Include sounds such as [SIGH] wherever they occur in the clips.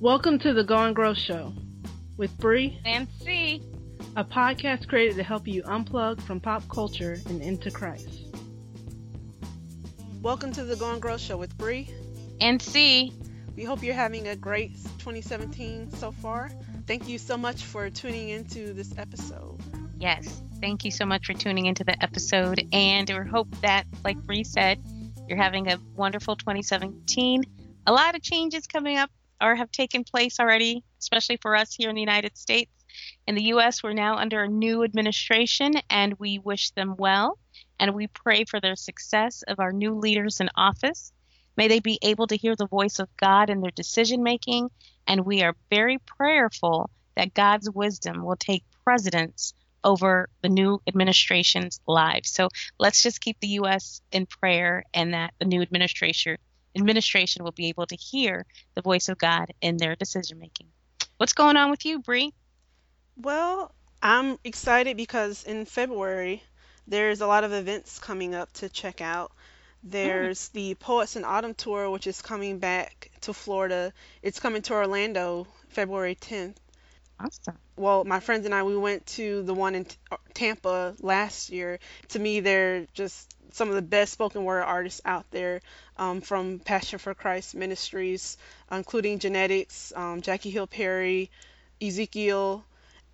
Welcome to the Go and Grow Show with Bree and C, a podcast created to help you unplug from pop culture and into Christ. Welcome to the Go and Grow Show with Bree and C. We hope you're having a great 2017 so far. Thank you so much for tuning into this episode. Yes, thank you so much for tuning into the episode, and we hope that, like Bree said, you're having a wonderful 2017. A lot of changes coming up or have taken place already, especially for us here in the United States. In the U.S., we're now under a new administration, and we wish them well, and we pray for their success of our new leaders in office. May they be able to hear the voice of God in their decision making, and we are very prayerful that God's wisdom will take precedence over the new administration's lives. So let's just keep the U.S. in prayer and that the new administration administration will be able to hear the voice of God in their decision making. What's going on with you, Bree? Well, I'm excited because in February there's a lot of events coming up to check out. There's mm. the Poets in Autumn tour, which is coming back to Florida. It's coming to Orlando February 10th. Awesome. Well, my friends and I, we went to the one in Tampa last year. To me, they're just some of the best spoken word artists out there um, from Passion for Christ Ministries, including Janette...ikz, um, Jackie Hill Perry, Ezekiel,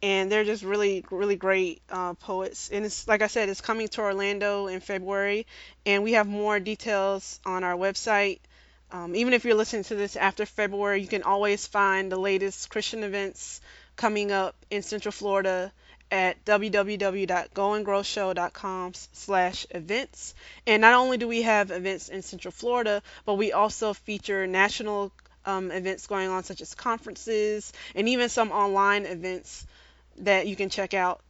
and they're just really, really great uh, poets. And it's like I said, it's coming to Orlando in February, and we have more details on our website. Um, even if you're listening to this after February, you can always find the latest Christian events coming up in Central Florida at www.goandgrowshow.com slash events. And not only do we have events in Central Florida, but we also feature national um, events going on, such as conferences and even some online events that you can check out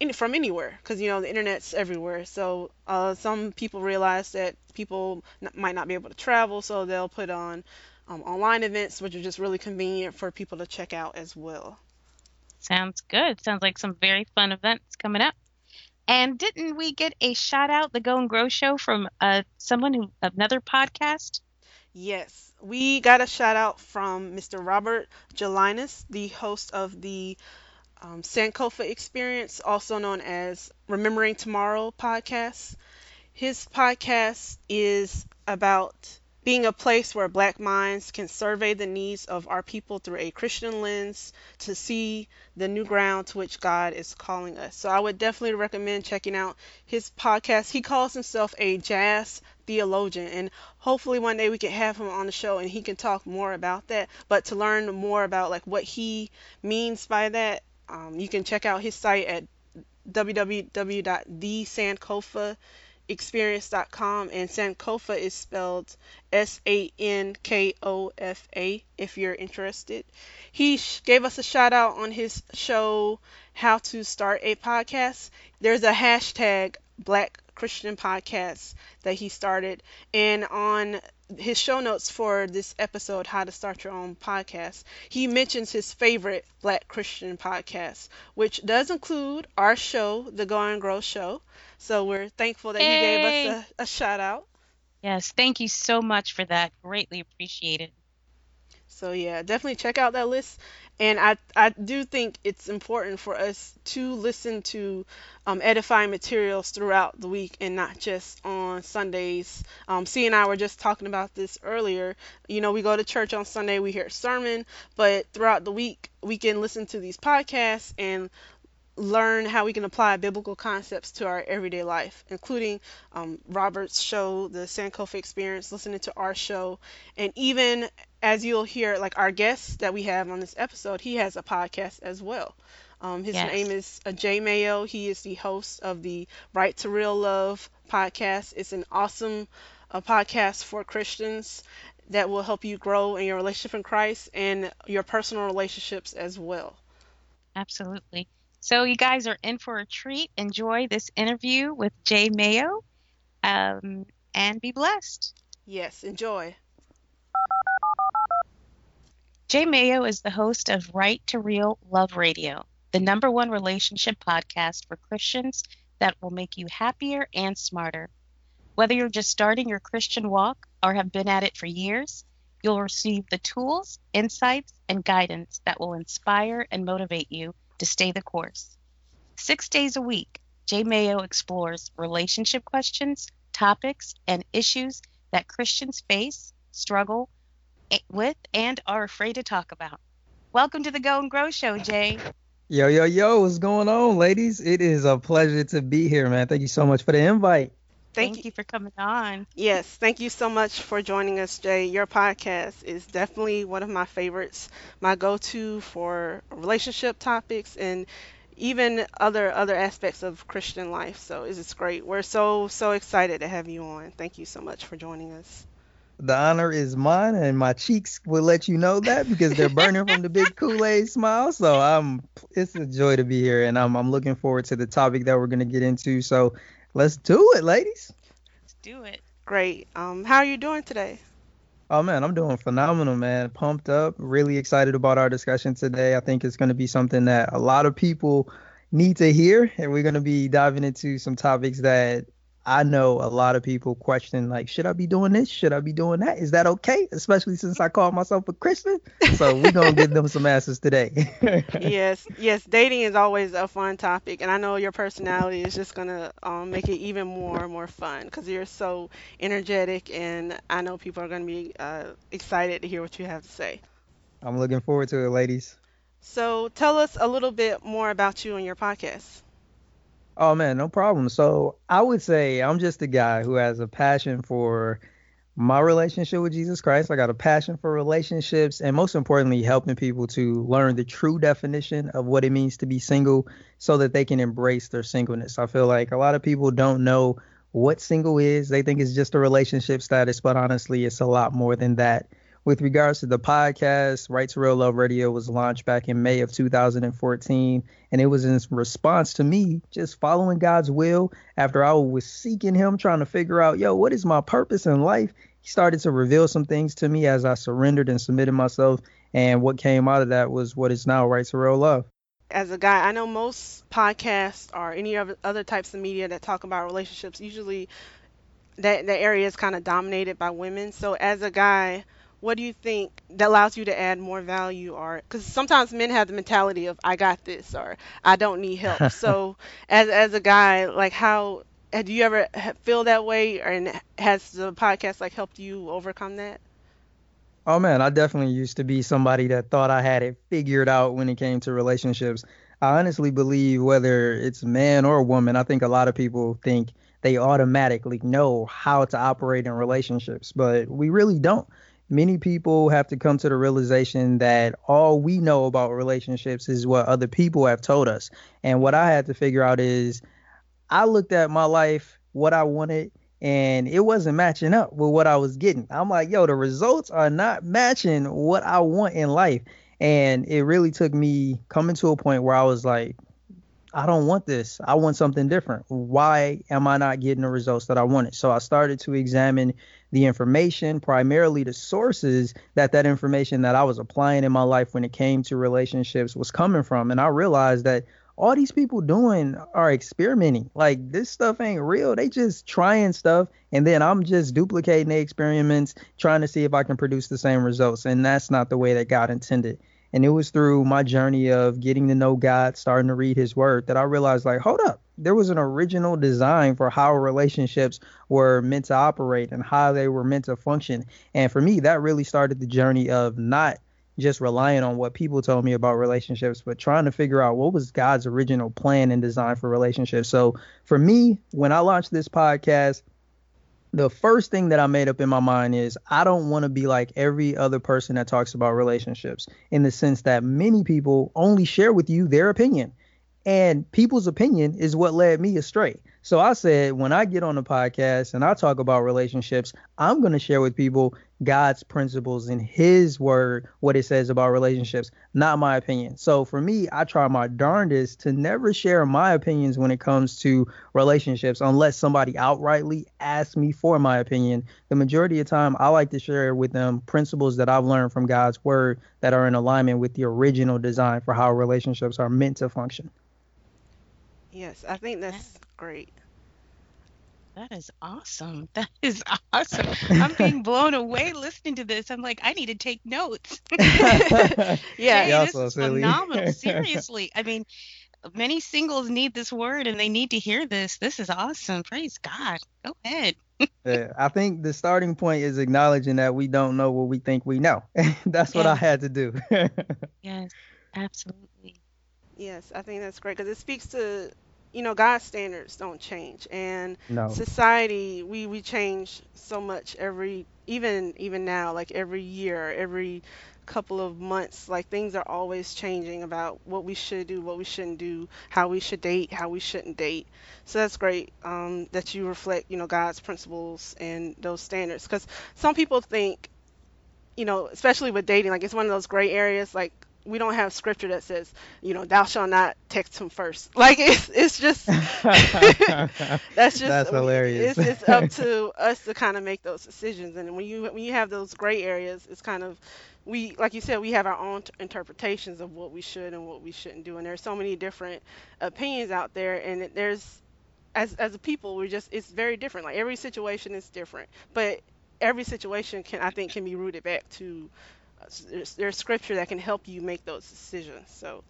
in, from anywhere because you know the internet's everywhere. So uh, some people realize that people n- might not be able to travel, so they'll put on um, online events, which are just really convenient for people to check out as well. Sounds good. Sounds like some very fun events coming up. And didn't we get a shout out the Go and Grow show from uh, someone who another podcast? Yes, we got a shout out from Mr. Robert Gelinas, the host of the um, Sankofa Experience, also known as Remembering Tomorrow podcast. His podcast is about being a place where black minds can survey the needs of our people through a Christian lens to see the new ground to which God is calling us. So I would definitely recommend checking out his podcast. He calls himself a jazz theologian and hopefully one day we can have him on the show and he can talk more about that. But to learn more about like what he means by that, um, you can check out his site at www.thesankofa.com experience.com and Sankofa is spelled S A N K O F A if you're interested. He sh- gave us a shout out on his show How to Start a Podcast. There's a hashtag Black Christian Podcast that he started and on his show notes for this episode, How to Start Your Own Podcast, he mentions his favorite Black Christian podcast, which does include our show, The Go and Grow Show. So we're thankful that Yay. he gave us a, a shout out. Yes, thank you so much for that. Greatly appreciated. So yeah, definitely check out that list. And I I do think it's important for us to listen to um, edifying materials throughout the week and not just on Sundays. Um, C and I were just talking about this earlier. You know, we go to church on Sunday, we hear a sermon, but throughout the week we can listen to these podcasts and learn how we can apply biblical concepts to our everyday life, including um, Robert's show, the Sankofa Experience, listening to our show, and even as you'll hear, like our guest that we have on this episode, he has a podcast as well. Um, his yes. name is uh, Jay Mayo. He is the host of the Right to Real Love podcast. It's an awesome uh, podcast for Christians that will help you grow in your relationship in Christ and your personal relationships as well. Absolutely. So you guys are in for a treat. Enjoy this interview with Jay Mayo, um, and be blessed. Yes, enjoy. Jay Mayo is the host of Right to Real Love Radio, the number one relationship podcast for Christians that will make you happier and smarter. Whether you're just starting your Christian walk or have been at it for years, You'll receive the tools, insights, and guidance that will inspire and motivate you to stay the course. Six days a week, Jay Mayo explores relationship questions, topics, and issues that Christians face, struggle with, and are afraid to talk about. Welcome to the Go and Grow Show, Jay. Yo, yo, yo, what's going on, ladies? It is a pleasure to be here, man. Thank you so much for the invite. Thank, thank you. you for coming on. Yes, thank you so much for joining us, Jay. Your podcast is definitely one of my favorites, my go-to for relationship topics and even other other aspects of Christian life. So it's great. We're so so excited to have you on. Thank you so much for joining us. The honor is mine, and my cheeks will let you know that because they're burning from the big [LAUGHS] Kool-Aid smile. So I'm, it's a joy to be here, and I'm, I'm looking forward to the topic that we're gonna get into. So let's do it, ladies. Let's do it. Great. Um, how are you doing today? Oh man, I'm doing phenomenal, man. Pumped up, really excited about our discussion today. I think it's going to be something that a lot of people need to hear, and we're going to be diving into some topics that I know a lot of people question like, should I be doing this? Should I be doing that? Is that okay? Especially since I call myself a Christian. So we're gonna [LAUGHS] give them some answers today. [LAUGHS] yes, yes. Dating is always a fun topic, and I know your personality is just gonna um, make it even more more fun because you're so energetic, and I know people are gonna be uh, excited to hear what you have to say. I'm looking forward to it, ladies. So tell us a little bit more about you and your podcast. Oh man, no problem. So I would say I'm just a guy who has a passion for my relationship with Jesus Christ. I got a passion for relationships and most importantly, helping people to learn the true definition of what it means to be single so that they can embrace their singleness. I feel like a lot of people don't know what single is. They think it's just a relationship status, but honestly, it's a lot more than that with regards to the podcast, Right to Real Love Radio was launched back in May of 2014, and it was in response to me just following God's will after I was seeking Him, trying to figure out, yo, what is my purpose in life? He started to reveal some things to me as I surrendered and submitted myself, and what came out of that was what is now Right to Real Love. As a guy, I know most podcasts or any other types of media that talk about relationships, usually that, area is kind of dominated by women. So, as a guy, what do you think that allows you to add more value or because sometimes men have the mentality of i got this or i don't need help. [LAUGHS] So as as a guy like how do you ever feel that way? And has the podcast like helped you overcome that? Oh man i definitely used to be somebody that thought i had it figured out when it came to relationships. I honestly believe whether it's man or woman i think a lot of people think they automatically know how to operate in relationships but we really don't many people have to come to the realization that all we know about relationships is what other people have told us. And what I had to figure out is I looked at my life, what I wanted, and it wasn't matching up with what I was getting. I'm like, yo, the results are not matching what I want in life. And it really took me coming to a point where I was like, I don't want this. I want something different. Why am I not getting the results that I wanted? So I started to examine the information, primarily the sources that that information that I was applying in my life when it came to relationships was coming from. And I realized that all these people doing are experimenting. Like this stuff ain't real. They just trying stuff and then I'm just duplicating the experiments, trying to see if I can produce the same results. And that's not the way that God intended. And it was through my journey of getting to know God, starting to read his word, that I realized, like, hold up, there was an original design for how relationships were meant to operate and how they were meant to function. And for me, that really started the journey of not just relying on what people told me about relationships, but trying to figure out what was God's original plan and design for relationships. So for me, when I launched this podcast, the first thing that I made up in my mind is I don't want to be like every other person that talks about relationships in the sense that many people only share with you their opinion. And people's opinion is what led me astray. So I said, when I get on the podcast and I talk about relationships, I'm going to share with people God's principles in His word, what it says about relationships, not my opinion. So for me, I try my darndest to never share my opinions when it comes to relationships unless somebody outrightly asks me for my opinion. The majority of the time, I like to share with them principles that I've learned from God's word that are in alignment with the original design for how relationships are meant to function. Yes, I think that's great. That is awesome. [LAUGHS] That is awesome. I'm being [LAUGHS] blown away listening to this. I'm like, I need to take notes. [LAUGHS] yeah, Jay, this is phenomenal. Seriously. I mean, many singles need this word and they need to hear this. This is awesome. Praise God. Go ahead. yeah, I think the starting point is acknowledging that we don't know what we think we know. that's what I had to do. yes, absolutely. Yes, I think that's great because it speaks to you know God's standards don't change, and No. society we we change so much every even even now like every year every couple of months like things are always changing about what we should do what we shouldn't do how we should date how we shouldn't date so that's great um, that you reflect you know God's principles and those standards because some people think you know, especially with dating, like it's one of those gray areas. Like we don't have scripture that says, you know, thou shalt not text him first. [LAUGHS] Like it's it's just [LAUGHS] that's just That's hilarious. It's, it's up to [LAUGHS] us to kind of make those decisions. And when you when you have those gray areas, it's kind of we like you said we have our own t- interpretations of what we should and what we shouldn't do. And there's so many different opinions out there, and it, there's as as a people we're just it's very different. Like every situation is different, but every situation can I think can be rooted back to there's, there's scripture that can help you make those decisions. So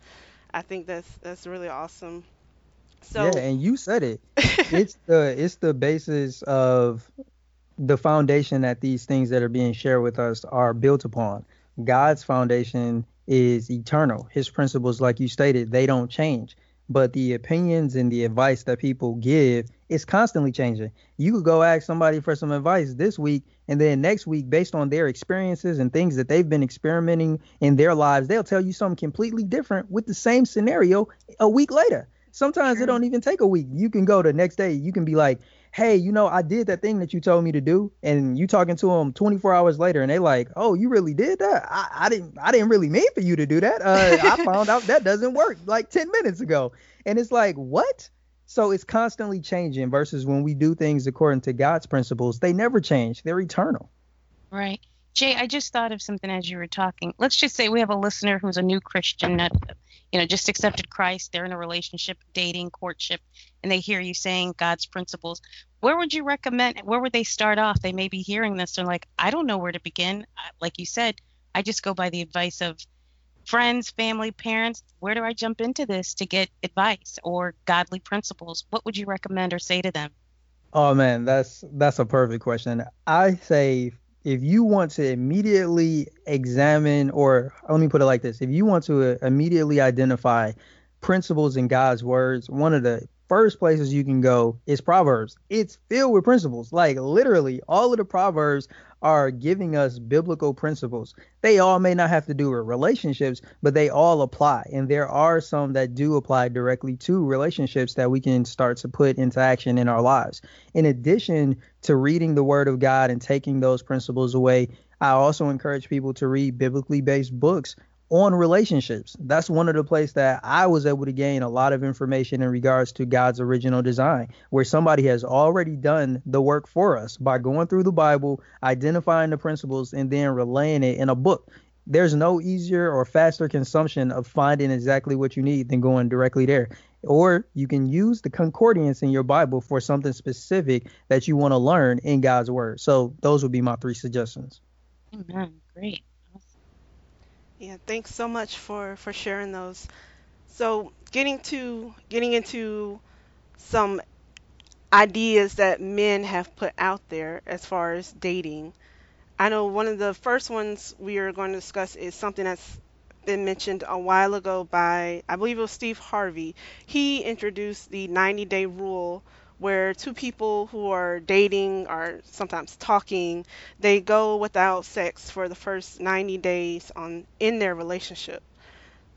I think that's that's really awesome. So yeah, and you said it. [LAUGHS] It's the it's the basis of the foundation that these things that are being shared with us are built upon. God's foundation is eternal. His principles, like you stated, they don't change. But the opinions and the advice that people give is constantly changing. You could go ask somebody for some advice this week, and then next week, based on their experiences and things that they've been experimenting in their lives, they'll tell you something completely different with the same scenario a week later. Sometimes it don't even take a week. You can go the next day. You can be like, "Hey, you know, I did that thing that you told me to do," and you talking to them 24 hours later, and they like, "Oh, you really did that? I, I didn't. I didn't really mean for you to do that. Uh, I found out that doesn't work like 10 minutes ago." And it's like, what? So it's constantly changing. Versus when we do things according to God's principles, they never change. They're eternal. Right. Jay, I just thought of something as you were talking. Let's just say we have a listener who's a new Christian, not, you know, just accepted Christ. They're in a relationship, dating, courtship, and they hear you saying God's principles. Where would you recommend? Where would they start off? They may be hearing this and like, I don't know where to begin. Like you said, I just go by the advice of friends, family, parents. Where do I jump into this to get advice or godly principles? What would you recommend or say to them? Oh man, that's that's a perfect question. I say if you want to immediately examine, or let me put it like this: if you want to immediately identify principles in God's words, one of the first places you can go is Proverbs. It's filled with principles. Like literally, all of the Proverbs are giving us biblical principles. They all may not have to do with relationships, but they all apply. And there are some that do apply directly to relationships that we can start to put into action in our lives. In addition to reading the Word of God and taking those principles away, I also encourage people to read biblically based books on relationships. That's one of the places that I was able to gain a lot of information in regards to God's original design, where somebody has already done the work for us by going through the Bible, identifying the principles, and then relaying it in a book. There's no easier or faster consumption of finding exactly what you need than going directly there. Or you can use the concordance in your Bible for something specific that you want to learn in God's Word. So those would be my three suggestions. Amen. Great. Yeah, thanks so much for for sharing those. So, getting to getting into some ideas that men have put out there as far as dating. I know one of the first ones we are going to discuss is something that's been mentioned a while ago by, I believe it was Steve Harvey. He introduced the 90 day rule where two people who are dating or sometimes talking, they go without sex for the first 90 days on in their relationship.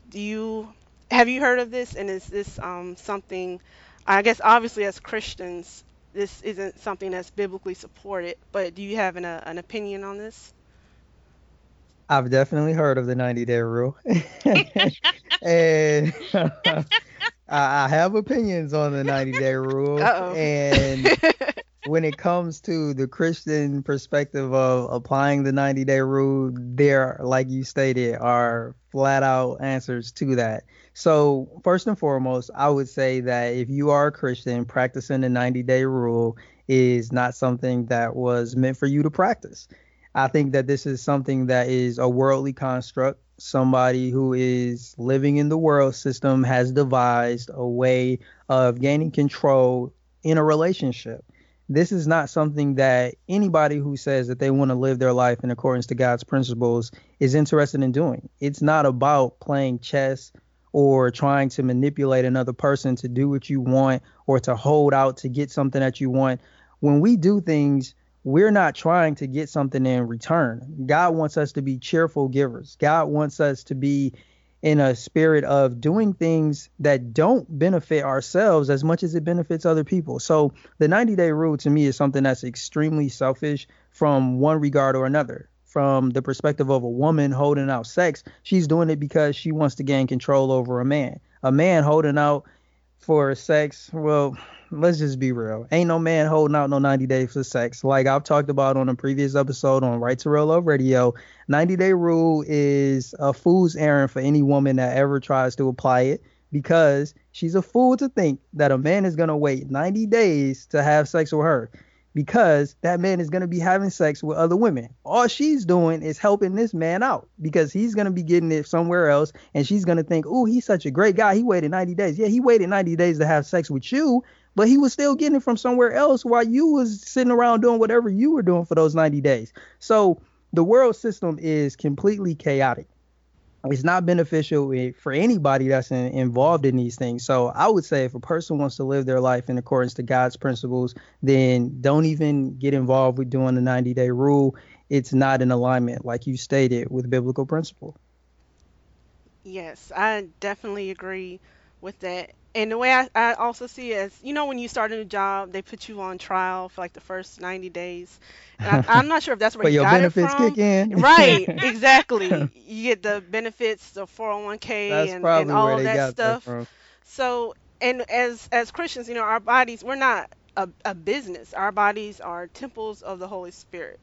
Do you have you heard of this and is this um, something I guess obviously as Christians this isn't something that's biblically supported, but do you have an, uh, an opinion on this? I've definitely heard of the 90 day rule. [LAUGHS] and [LAUGHS] I, I have opinions on the 90 day [LAUGHS] rule. Uh-oh. And [LAUGHS] when it comes to the Christian perspective of applying the 90 day rule, there, like you stated, are flat out answers to that. So, first and foremost, I would say that if you are a Christian practicing the 90 day rule, is not something that was meant for you to practice. I think that this is something that is a worldly construct. Somebody who is living in the world system has devised a way of gaining control in a relationship. This is not something that anybody who says that they want to live their life in accordance to God's principles is interested in doing. It's not about playing chess or trying to manipulate another person to do what you want or to hold out to get something that you want. When we do things, we're not trying to get something in return. God wants us to be cheerful givers. God wants us to be in a spirit of doing things that don't benefit ourselves as much as it benefits other people. So the 90 day rule to me is something that's extremely selfish from one regard or another from the perspective of a woman holding out sex, she's doing it because she wants to gain control over a man. A man holding out for sex, well, let's just be real. Ain't no man holding out no 90 days for sex. Like I've talked about on a previous episode on Right to Real Love Radio, 90 day rule is a fool's errand for any woman that ever tries to apply it because she's a fool to think that a man is going to wait 90 days to have sex with her because that man is going to be having sex with other women. All she's doing is helping this man out because he's going to be getting it somewhere else and she's going to think, "Oh, he's such a great guy. He waited 90 days." Yeah, he waited 90 days to have sex with you, but he was still getting it from somewhere else while you was sitting around doing whatever you were doing for those 90 days. So, the world system is completely chaotic it's not beneficial for anybody that's in, involved in these things. So I would say if a person wants to live their life in accordance to God's principles, then don't even get involved with doing the 90 day rule. It's not in alignment, like you stated, with biblical principle. Yes, I definitely agree with that. And the way I, I also see it is, you know, when you start a new job, they put you on trial for like the first 90 days. And I, am not sure if that's [LAUGHS] where you your got benefits it from. kick in. [LAUGHS] Right, exactly. [LAUGHS] you get the benefits, the 401k, that's and, and all that stuff. that. So, and as as Christians, you know, our bodies, we're not a, a business. Our bodies are temples of the Holy Spirit.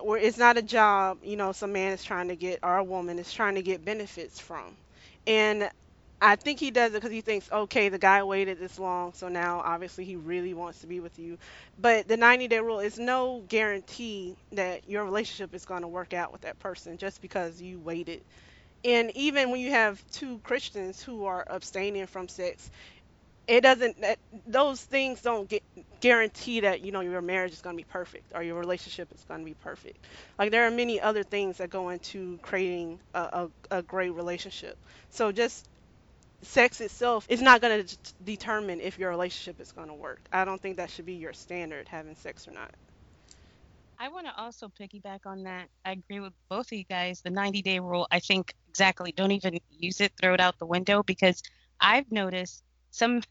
Where it's not a job, you know, some man is trying to get or a woman is trying to get benefits from. And I think he does it because he thinks, okay, the guy waited this long, so now obviously he really wants to be with you. But the 90 day rule is no guarantee that your relationship is going to work out with that person just because you waited. And even when you have two Christians who are abstaining from sex, it doesn't that those things don't get guarantee that you know your marriage is going to be perfect or your relationship is going to be perfect like there are many other things that go into creating a, a, a great relationship so just sex itself is not going to determine if your relationship is going to work. I don't think that should be your standard, having sex or not. I want to also piggyback on that. I agree with both of you guys. The 90 day rule, I think exactly. Don't even use it, throw it out the window because I've noticed some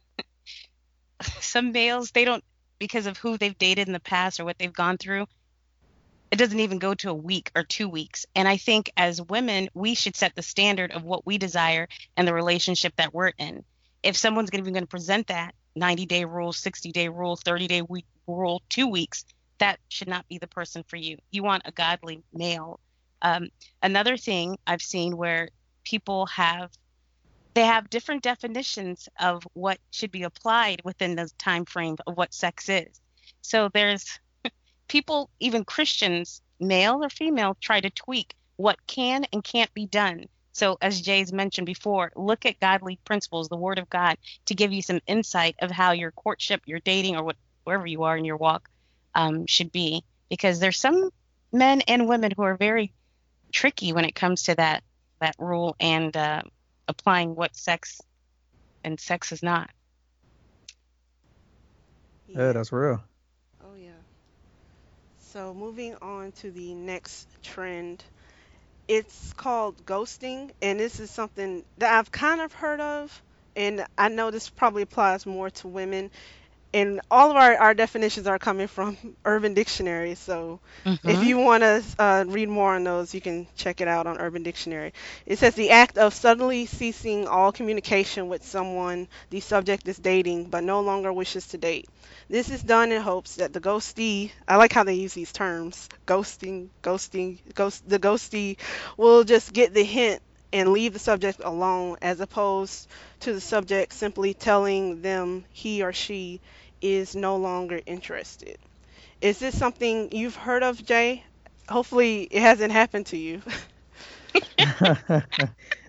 [LAUGHS] some males they don't because of who they've dated in the past or what they've gone through it doesn't even go to a week or two weeks. And I think as women, we should set the standard of what we desire and the relationship that we're in. If someone's be going to present that 90 day rule, 60 day rule, 30 day week rule, two weeks, that should not be the person for you. You want a godly male. Um, another thing I've seen where people have they have different definitions of what should be applied within the time frame of what sex is. So there's people, even Christians, male or female, try to tweak what can and can't be done. So, as Jay's mentioned before, look at godly principles, the Word of God, to give you some insight of how your courtship, your dating, or what, wherever you are in your walk um, should be. Because there's some men and women who are very tricky when it comes to that that rule and uh, applying what sex and sex is not. Yeah, that's real. So moving on to the next trend, it's called ghosting, and this is something that I've kind of heard of, and I know this probably applies more to women and all of our, our definitions are coming from [LAUGHS] Urban Dictionary. So mm-hmm. if you want to uh, read more on those, you can check it out on Urban Dictionary. It says the act of suddenly ceasing all communication with someone the subject is dating but no longer wishes to date. This is done in hopes that the ghostee, I like how they use these terms, ghosting, ghosting, ghost, the ghostee will just get the hint and leave the subject alone as opposed to the subject simply telling them he or she is no longer interested. Is this something you've heard of, Jay? Hopefully, it hasn't happened to you. [LAUGHS]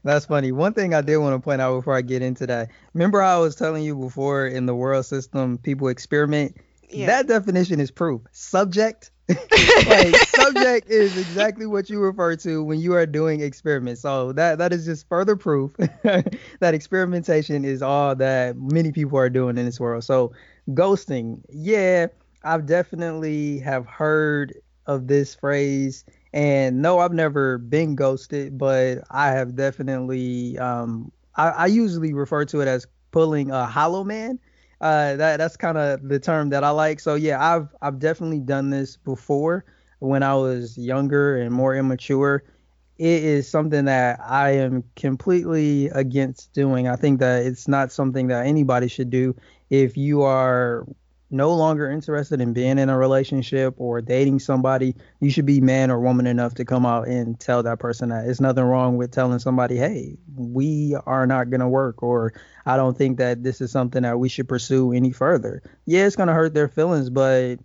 That's funny. One thing I did want to point out before I get into that. Remember I was telling you before in the world system, people experiment? Yeah. That definition is proof. Subject. [LAUGHS] [LAUGHS] like subject is exactly what you refer to when you are doing experiments. So that that is just further proof that experimentation is all that many people are doing in this world. So ghosting, yeah, I've definitely have heard of this phrase and no, I've never been ghosted, but I have definitely um I, I usually refer to it as pulling a hollow man. Uh that that's kind of the term that I like. So yeah, I've I've definitely done this before when I was younger and more immature. It is something that I am completely against doing. I think that it's not something that anybody should do if you are no longer interested in being in a relationship or dating somebody, you should be man or woman enough to come out and tell that person that. It's nothing wrong with telling somebody, hey, we are not going to work, or I don't think that this is something that we should pursue any further. Yeah, it's going to hurt their feelings, but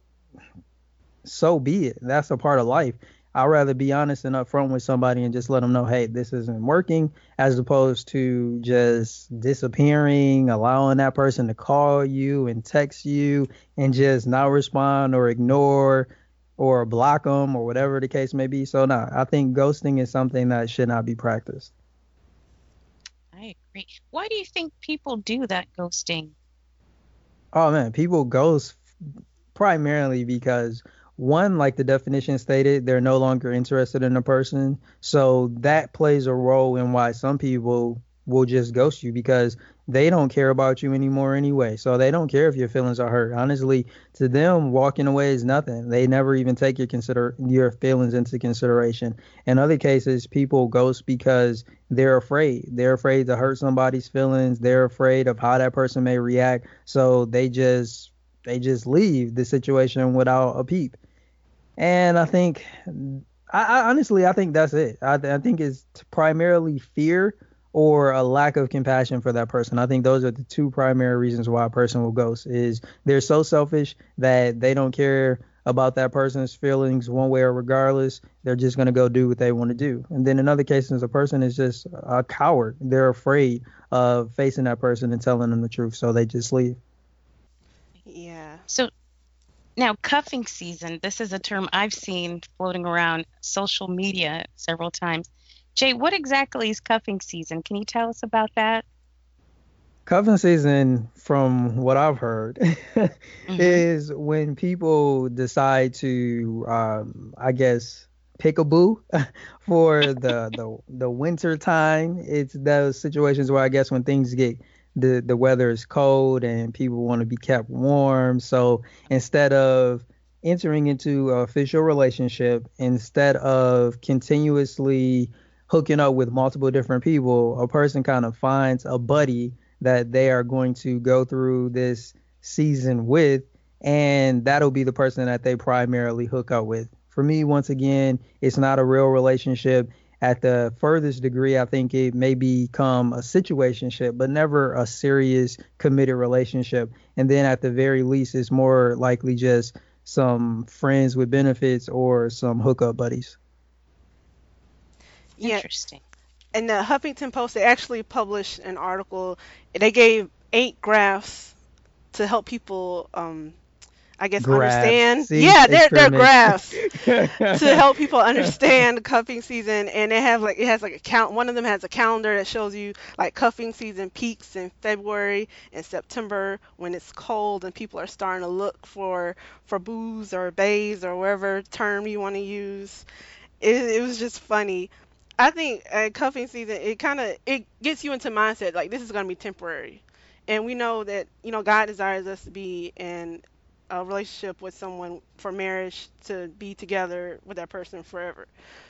so be it. That's a part of life. I'd rather be honest and upfront with somebody and just let them know, hey, this isn't working, as opposed to just disappearing, allowing that person to call you and text you and just not respond or ignore or block them or whatever the case may be. So, no, I think ghosting is something that should not be practiced. I agree. Why do you think people do that ghosting? Oh, man, people ghost primarily because one, like the definition stated, they're no longer interested in a person. So that plays a role in why some people will just ghost you because they don't care about you anymore anyway. So they don't care if your feelings are hurt. Honestly, to them, walking away is nothing. They never even take your consider your feelings into consideration. In other cases, people ghost because they're afraid. They're afraid to hurt somebody's feelings. They're afraid of how that person may react. So they just they just leave the situation without a peep. And I think, I, I honestly, I think that's it. I, I think it's primarily fear or a lack of compassion for that person. I think those are the two primary reasons why a person will ghost is they're so selfish that they don't care about that person's feelings one way or regardless. They're just going to go do what they want to do. And then in other cases, a person is just a coward. They're afraid of facing that person and telling them the truth. So they just leave. Yeah. So now, cuffing season, this is a term I've seen floating around social media several times. Jay, what exactly is cuffing season? Can you tell us about that? Cuffing season, from what I've heard, [LAUGHS] mm-hmm. is when people decide to, um, I guess, pick a boo [LAUGHS] for the, the the winter time. It's those situations where I guess when things get the the weather is cold and people want to be kept warm. So instead of entering into an official relationship, instead of continuously hooking up with multiple different people, a person kind of finds a buddy that they are going to go through this season with, and that'll be the person that they primarily hook up with. For me, once again, it's not a real relationship at the furthest degree, I think it may become a situationship, but never a serious committed relationship. And then at the very least, it's more likely just some friends with benefits or some hookup buddies. Yeah. Interesting. And the Huffington Post, they actually published an article. They gave eight graphs to help people um, I guess graphs. understand. See, yeah, they're they're graphs [LAUGHS] to help people understand cuffing season, and they have like it has like a count. One of them has a calendar that shows you like cuffing season peaks in February and September when it's cold and people are starting to look for for boos or bays or whatever term you want to use. It, it was just funny. I think uh, cuffing season it kind of it gets you into mindset like this is going to be temporary and we know that you know God desires us to be in a relationship with someone for marriage to be together with that person forever.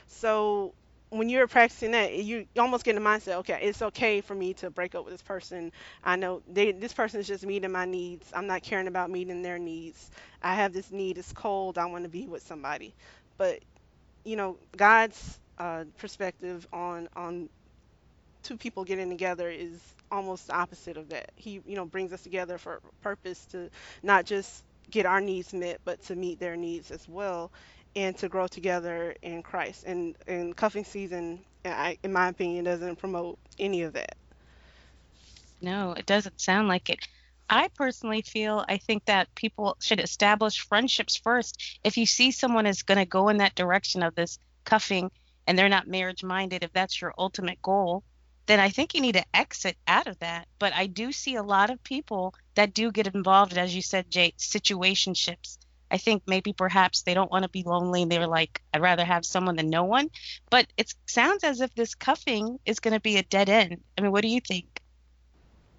So when you're practicing that, you almost get in the mindset, okay, it's okay for me to break up with this person. I know they, this person is just meeting my needs. I'm not caring about meeting their needs. I have this need. It's cold. I want to be with somebody. But you know, God's uh, perspective on on two people getting together is almost the opposite of that. He, you know, brings us together for a purpose to not just get our needs met, but to meet their needs as well, and to grow together in Christ. And and cuffing season, I, in my opinion, doesn't promote any of that. No, it doesn't sound like it. I personally feel I think that people should establish friendships first. If you see someone is going to go in that direction of this cuffing and they're not marriage minded, if that's your ultimate goal, then I think you need to exit out of that. But I do see a lot of people that do get involved, as you said, Jay, situationships. I think maybe perhaps they don't want to be lonely and they're like, I'd rather have someone than no one. But it sounds as if this cuffing is going to be a dead end. I mean, what do you think?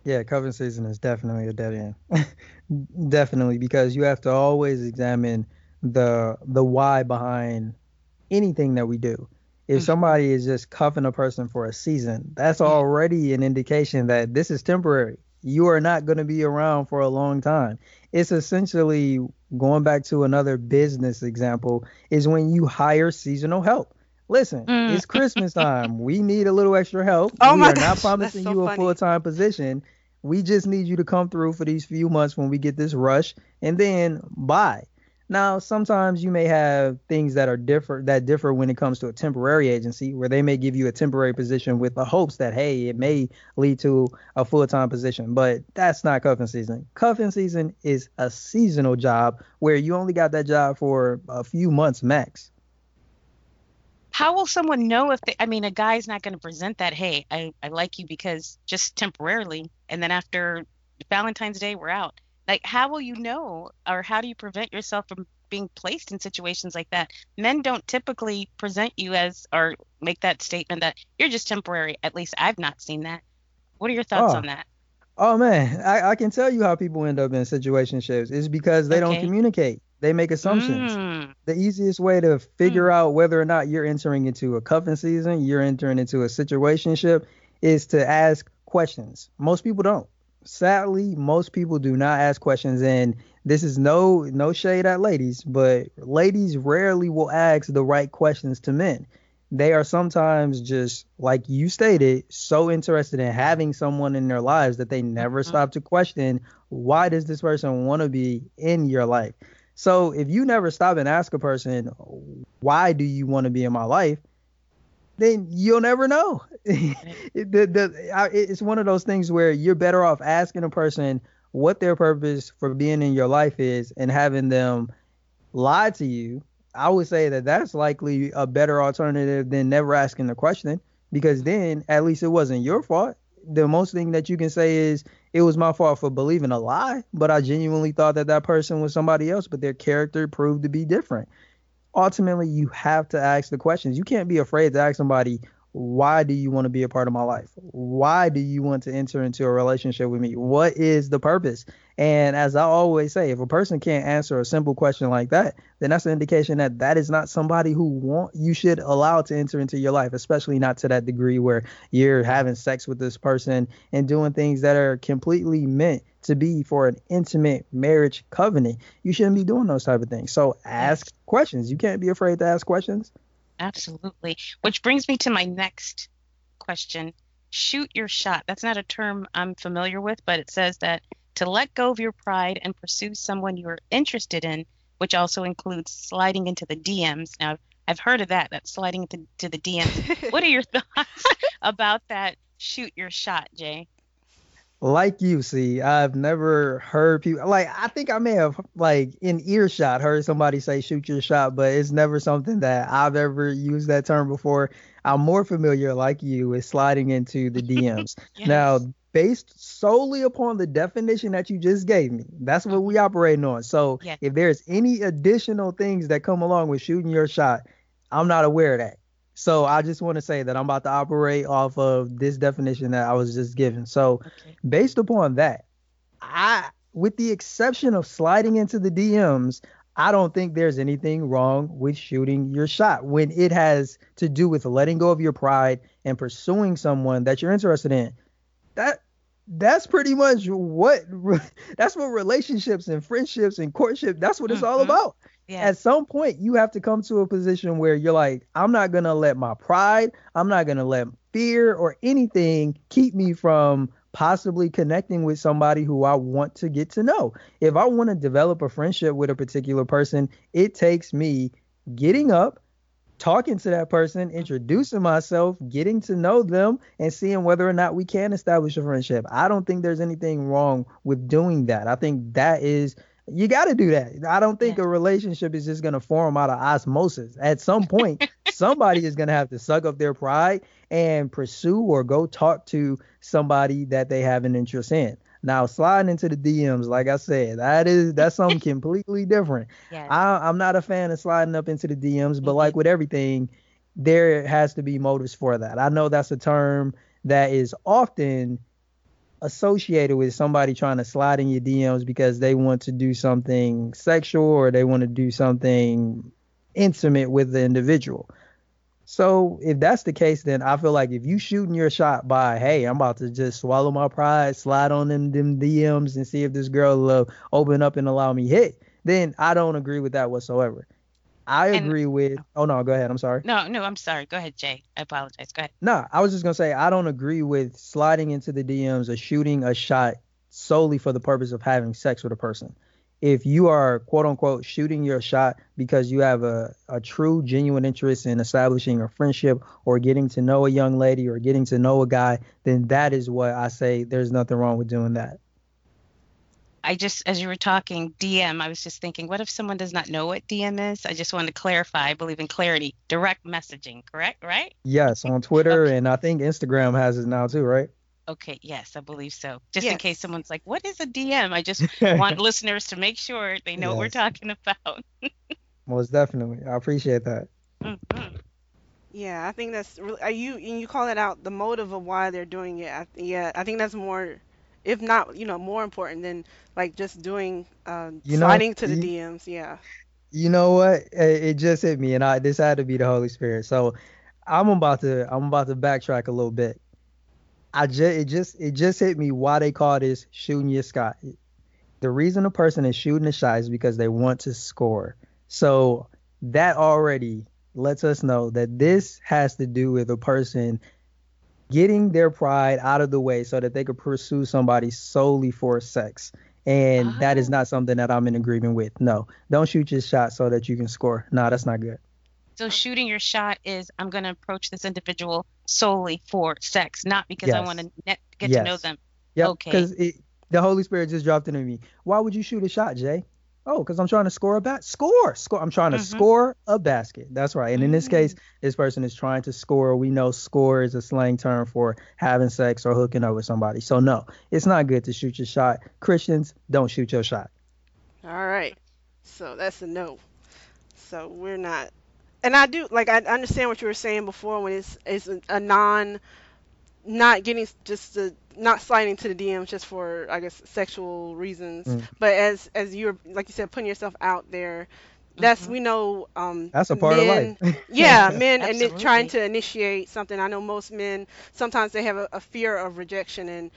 Yeah, cuffing season is definitely a dead end. [LAUGHS] definitely, because you have to always examine the the why behind anything that we do. If mm-hmm. somebody is just cuffing a person for a season, that's already an indication that this is temporary. You are not going to be around for a long time. It's essentially going back to another business example is when you hire seasonal help. Listen, mm. it's Christmas time. [LAUGHS] we need a little extra help. Oh we my are gosh, not promising so you a full time position. We just need you to come through for these few months when we get this rush, and then bye. Now, sometimes you may have things that are different that differ when it comes to a temporary agency, where they may give you a temporary position with the hopes that hey, it may lead to a full-time position. But that's not cuffing season. Cuffing season is a seasonal job where you only got that job for a few months max. How will someone know if they, I mean, a guy's not going to present that, hey, I, I like you because just temporarily, and then after Valentine's Day, we're out. Like, how will you know, or how do you prevent yourself from being placed in situations like that? Men don't typically present you as, or make that statement that you're just temporary. At least I've not seen that. What are your thoughts Oh. on that? Oh man, I, I can tell you how people end up in situationships. It's because they don't communicate. They make assumptions. Mm, the easiest way to figure out whether or not you're entering into a cuffing season, you're entering into a situationship, is to ask questions. Most people don't. Sadly, most people do not ask questions, and this is no no shade at ladies, but ladies rarely will ask the right questions to men. They are sometimes just like you stated, so interested in having someone in their lives that they never Mhm. stop to question why does this person want to be in your life. So if you never stop and ask a person, why do you want to be in my life? Then you'll never know. [LAUGHS] It- the, the, I- it's one of those things where you're better off asking a person what their purpose for being in your life is and having them lie to you. I would say that that's likely a better alternative than never asking the question because then at least it wasn't your fault. The most thing that you can say is it was my fault for believing a lie, but I genuinely thought that that person was somebody else, but their character proved to be different. Ultimately, you have to ask the questions. You can't be afraid to ask somebody, why do you want to be a part of my life? Why do you want to enter into a relationship with me? What is the purpose? And as I always say, if a person can't answer a simple question like that, then that's an indication that that is not somebody who want you should allow to enter into your life, especially not to that degree where you're having sex with this person and doing things that are completely meant to be for an intimate marriage covenant. You shouldn't be doing those type of things. So ask questions. You can't be afraid to ask questions. absolutely. Which brings me to my next question. Shoot your shot. That's not a term I'm familiar with, but it says that to let go of your pride and pursue someone you're interested in, which also includes sliding into the DMs. Now, I've heard of that, that sliding into to the DMs. [LAUGHS] what are your thoughts [LAUGHS] about that shoot your shot, Jay? like you see i've never heard people like i think i may have like in earshot heard somebody say shoot your shot but it's never something that i've ever used that term before i'm more familiar like you with sliding into the dms [LAUGHS] Yes. now based solely upon the definition that you just gave me that's what we operating on so Yes. if there's any additional things that come along with shooting your shot i'm not aware of that so i just want to say that i'm about to operate off of this definition that i was just given so Okay. based upon that, I, with the exception of sliding into the DMs, I don't think there's anything wrong with shooting your shot when it has to do with letting go of your pride and pursuing someone that you're interested in. That that's pretty much what [LAUGHS] that's what relationships and friendships and courtship that's what it's all Mhm. about Yeah. at some point you have to come to a position where you're like i'm not going to let my pride i'm not going to let fear or anything keep me from possibly connecting with somebody who I want to get to know. If I want to develop a friendship with a particular person, it takes me getting up, talking to that person, introducing myself, getting to know them, and seeing whether or not we can establish a friendship. I don't think there's anything wrong with doing that. I think that is you got to do that. I don't think yeah. a relationship is just going to form out of osmosis. At some point, [LAUGHS] somebody is going to have to suck up their pride and pursue or go talk to somebody that they have an interest in. Now, sliding into the DMs, like I said, that is that's something [LAUGHS] completely different. Yes. I, am not a fan of sliding up into the DMs, but mm-hmm. like with everything, there has to be motives for that. I know that's a term that is often associated with somebody trying to slide in your DMs because they want to do something sexual or they want to do something intimate with the individual. So if that's the case, then I feel like if you shooting your shot by, hey, I'm about to just swallow my pride, slide on them, them DMs and see if this girl will open up and allow me hit, then I don't agree with that whatsoever. I and, agree with. Oh, oh no, go ahead. I'm sorry. No, no, I'm sorry. Go ahead, Jay. I apologize. Go ahead. No, I was just gonna say I don't agree with sliding into the DMs or shooting a shot solely for the purpose of having sex with a person. If you are quote unquote shooting your shot because you have a, a true genuine interest in establishing a friendship or getting to know a young lady or getting to know a guy, then that is what I say there's nothing wrong with doing that. I just, as you were talking, DM, I was just thinking, what if someone does not know what DM is? I just wanted to clarify. I believe in clarity, direct messaging, correct? Right? Yes, on Twitter, okay. and I think Instagram has it now too, right? Okay, yes, I believe so. Just yes. in case someone's like, what is a DM? I just want [LAUGHS] listeners to make sure they know yes. what we're talking about. [LAUGHS] Most definitely. I appreciate that. Mm-hmm. Yeah, I think that's really, are you, and you call it out, the motive of why they're doing it. I, yeah, I think that's more if not, you know, more important than like just doing uh, you know, sliding to the you, DMs. Yeah. You know what? It just hit me, and I this had to be the Holy Spirit. So I'm about to I'm about to backtrack a little bit. I just it just it just hit me why they call this shooting your shot. The reason a person is shooting a shot is because they want to score. So that already lets us know that this has to do with a person getting their pride out of the way so that they could pursue somebody solely for sex. And oh. that is oh. not something that I'm in agreement with. No, don't shoot your shot so that you can score. No, that's not good. So shooting your shot is I'm going to approach this individual solely for sex, not because yes. I want to get yes. to know them. Yeah. Okay. Because the Holy Spirit just dropped into me. Why would you shoot a shot, Jay? Oh, because I'm trying to score a bat. Score, score. I'm trying to mm-hmm. score a basket. That's right. And mm-hmm. in this case, mm. this person is trying to score. We know score is a slang term for having sex or hooking up with somebody. So no, it's not good to shoot your shot. Christians, don't shoot your shot. All right. So that's a no. So we're not. And I do like I understand what you were saying before when it's it's a, a non, not getting just the not sliding to the DMs just for I guess sexual reasons, mm. but as as you're like you said, putting yourself out there. That's mm-hmm. we know. Um, that's a part men, of life. [LAUGHS] yeah, men and trying to initiate something. I know most men sometimes they have a, a fear of rejection and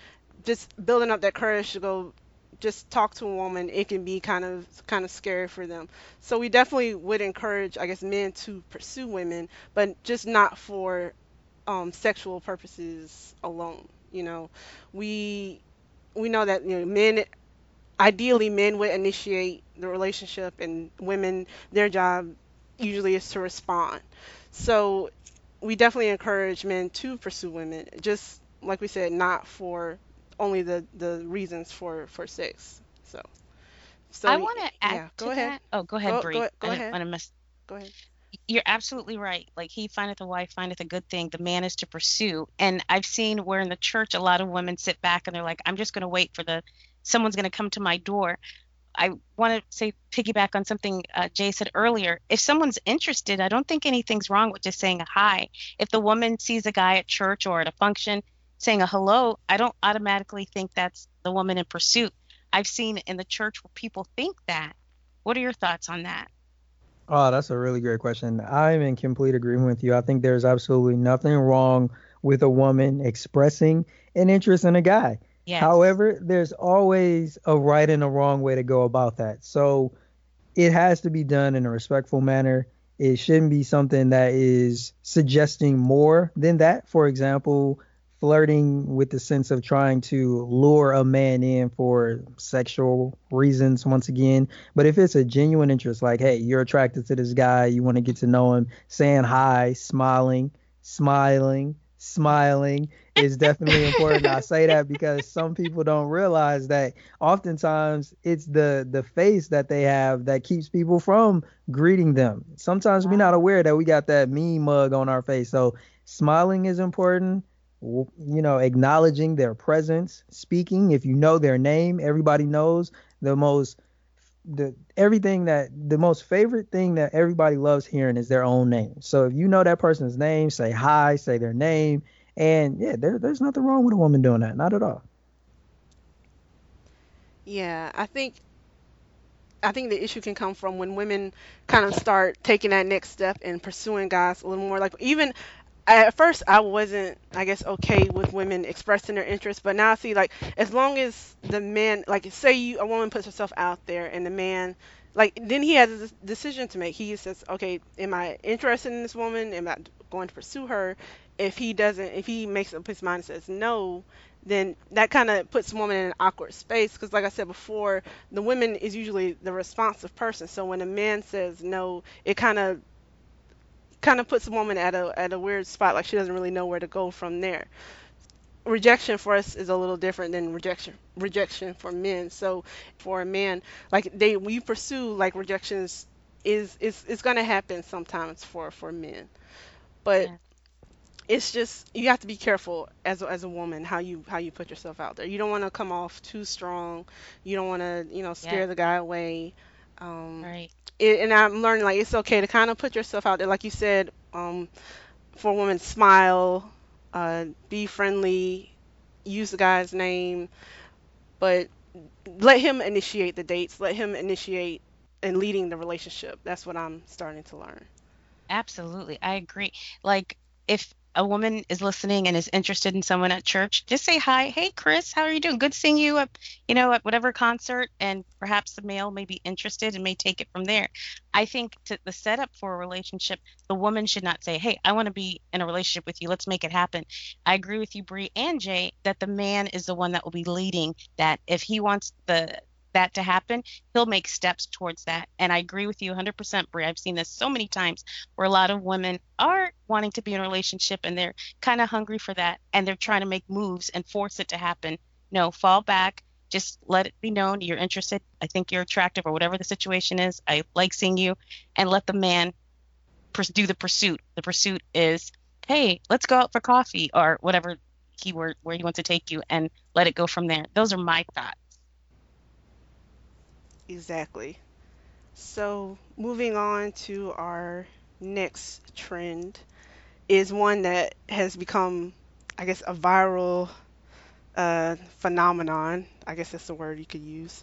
just building up that courage to go just talk to a woman it can be kind of kind of scary for them so we definitely would encourage i guess men to pursue women but just not for um, sexual purposes alone you know, we we know that you know men ideally men would initiate the relationship and women their job usually is to respond. So we definitely encourage men to pursue women, just like we said, not for only the the reasons for for sex. So. So I want to add yeah, go ahead. That. Oh, go ahead, go, Bree. Go, go I ahead. Want to miss... Go ahead you're absolutely right. Like he findeth a wife, findeth a good thing. The man is to pursue. And I've seen where in the church a lot of women sit back and they're like, I'm just going to wait for the someone's going to come to my door. I want to say piggyback on something uh, Jay said earlier. If someone's interested, I don't think anything's wrong with just saying hi. If the woman sees a guy at church or at a function saying a hello, I don't automatically think that's the woman in pursuit. I've seen in the church where people think that. What are your thoughts on that? Oh, that's a really great question. I'm in complete agreement with you. I think there's absolutely nothing wrong with a woman expressing an interest in a guy. Yes. However, there's always a right and a wrong way to go about that. So it has to be done in a respectful manner. it shouldn't be something that is suggesting more than that. For example, flirting with the sense of trying to lure a man in for sexual reasons once again but if it's a genuine interest like hey you're attracted to this guy you want to get to know him saying hi smiling smiling smiling is definitely important. I say that because some people don't realize that oftentimes it's the the face that they have that keeps people from greeting them. Sometimes we're not aware that we got that mean mug on our face. So smiling is important. You know, acknowledging their presence, speaking. If you know their name, everybody knows the most the everything that the most favorite thing that everybody loves hearing is their own name. So if you know that person's name, say hi, say their name, and yeah, there, there's nothing wrong with a woman doing that, not at all. Yeah, I think I think the issue can come from when women kind of start taking that next step and pursuing guys a little more. Like even at first I wasn't, I guess, okay with women expressing their interest, but now I see like as long as the man, like say you a woman puts herself out there and the man, like then he has a decision to make. He says, okay, am I interested in this woman? Am I going to pursue her? If he doesn't, if he makes up his mind and says no, then that kind of puts the woman in an awkward space because like i said before the woman is usually the responsive person so when a man says no it kind of kind of puts a woman at a at a weird spot, like she doesn't really know where to go from there. Rejection for us is a little different than rejection rejection for men. So for a man, like they you pursue like rejections is is it's gonna happen sometimes for for men, but yeah. it's just you have to be careful as a, as a woman how you how you put yourself out there. You don't want to come off too strong. You don't want to you know scare yeah. the guy away. Um, right it, and I'm learning like it's okay to kind of put yourself out there, like you said, um, for a woman, smile, uh, be friendly, use the guy's name, but let him initiate the dates, let him initiate and leading the relationship. That's what I'm starting to learn. Absolutely, I agree. Like if a woman is listening and is interested in someone at church, just say hi. Hey, Chris, how are you doing? Good seeing you at, you know, at whatever concert. And perhaps the male may be interested and may take it from there. I think to the setup for a relationship, the woman should not say, Hey, I want to be in a relationship with you. Let's make it happen. I agree with you, Bree and Jay, that the man is the one that will be leading that if he wants the that to happen, he'll make steps towards that. And I agree with you 100%, Bree. I've seen this so many times where a lot of women are wanting to be in a relationship and they're kind of hungry for that and they're trying to make moves and force it to happen. No, fall back. Just let it be known you're interested. I think you're attractive or whatever the situation is. I like seeing you and let the man do the pursuit. The pursuit is, hey, let's go out for coffee or whatever keyword where he wants to take you and let it go from there. Those are my thoughts. Exactly. So, moving on to our next trend is one that has become, I guess, a viral uh, phenomenon. I guess that's the word you could use.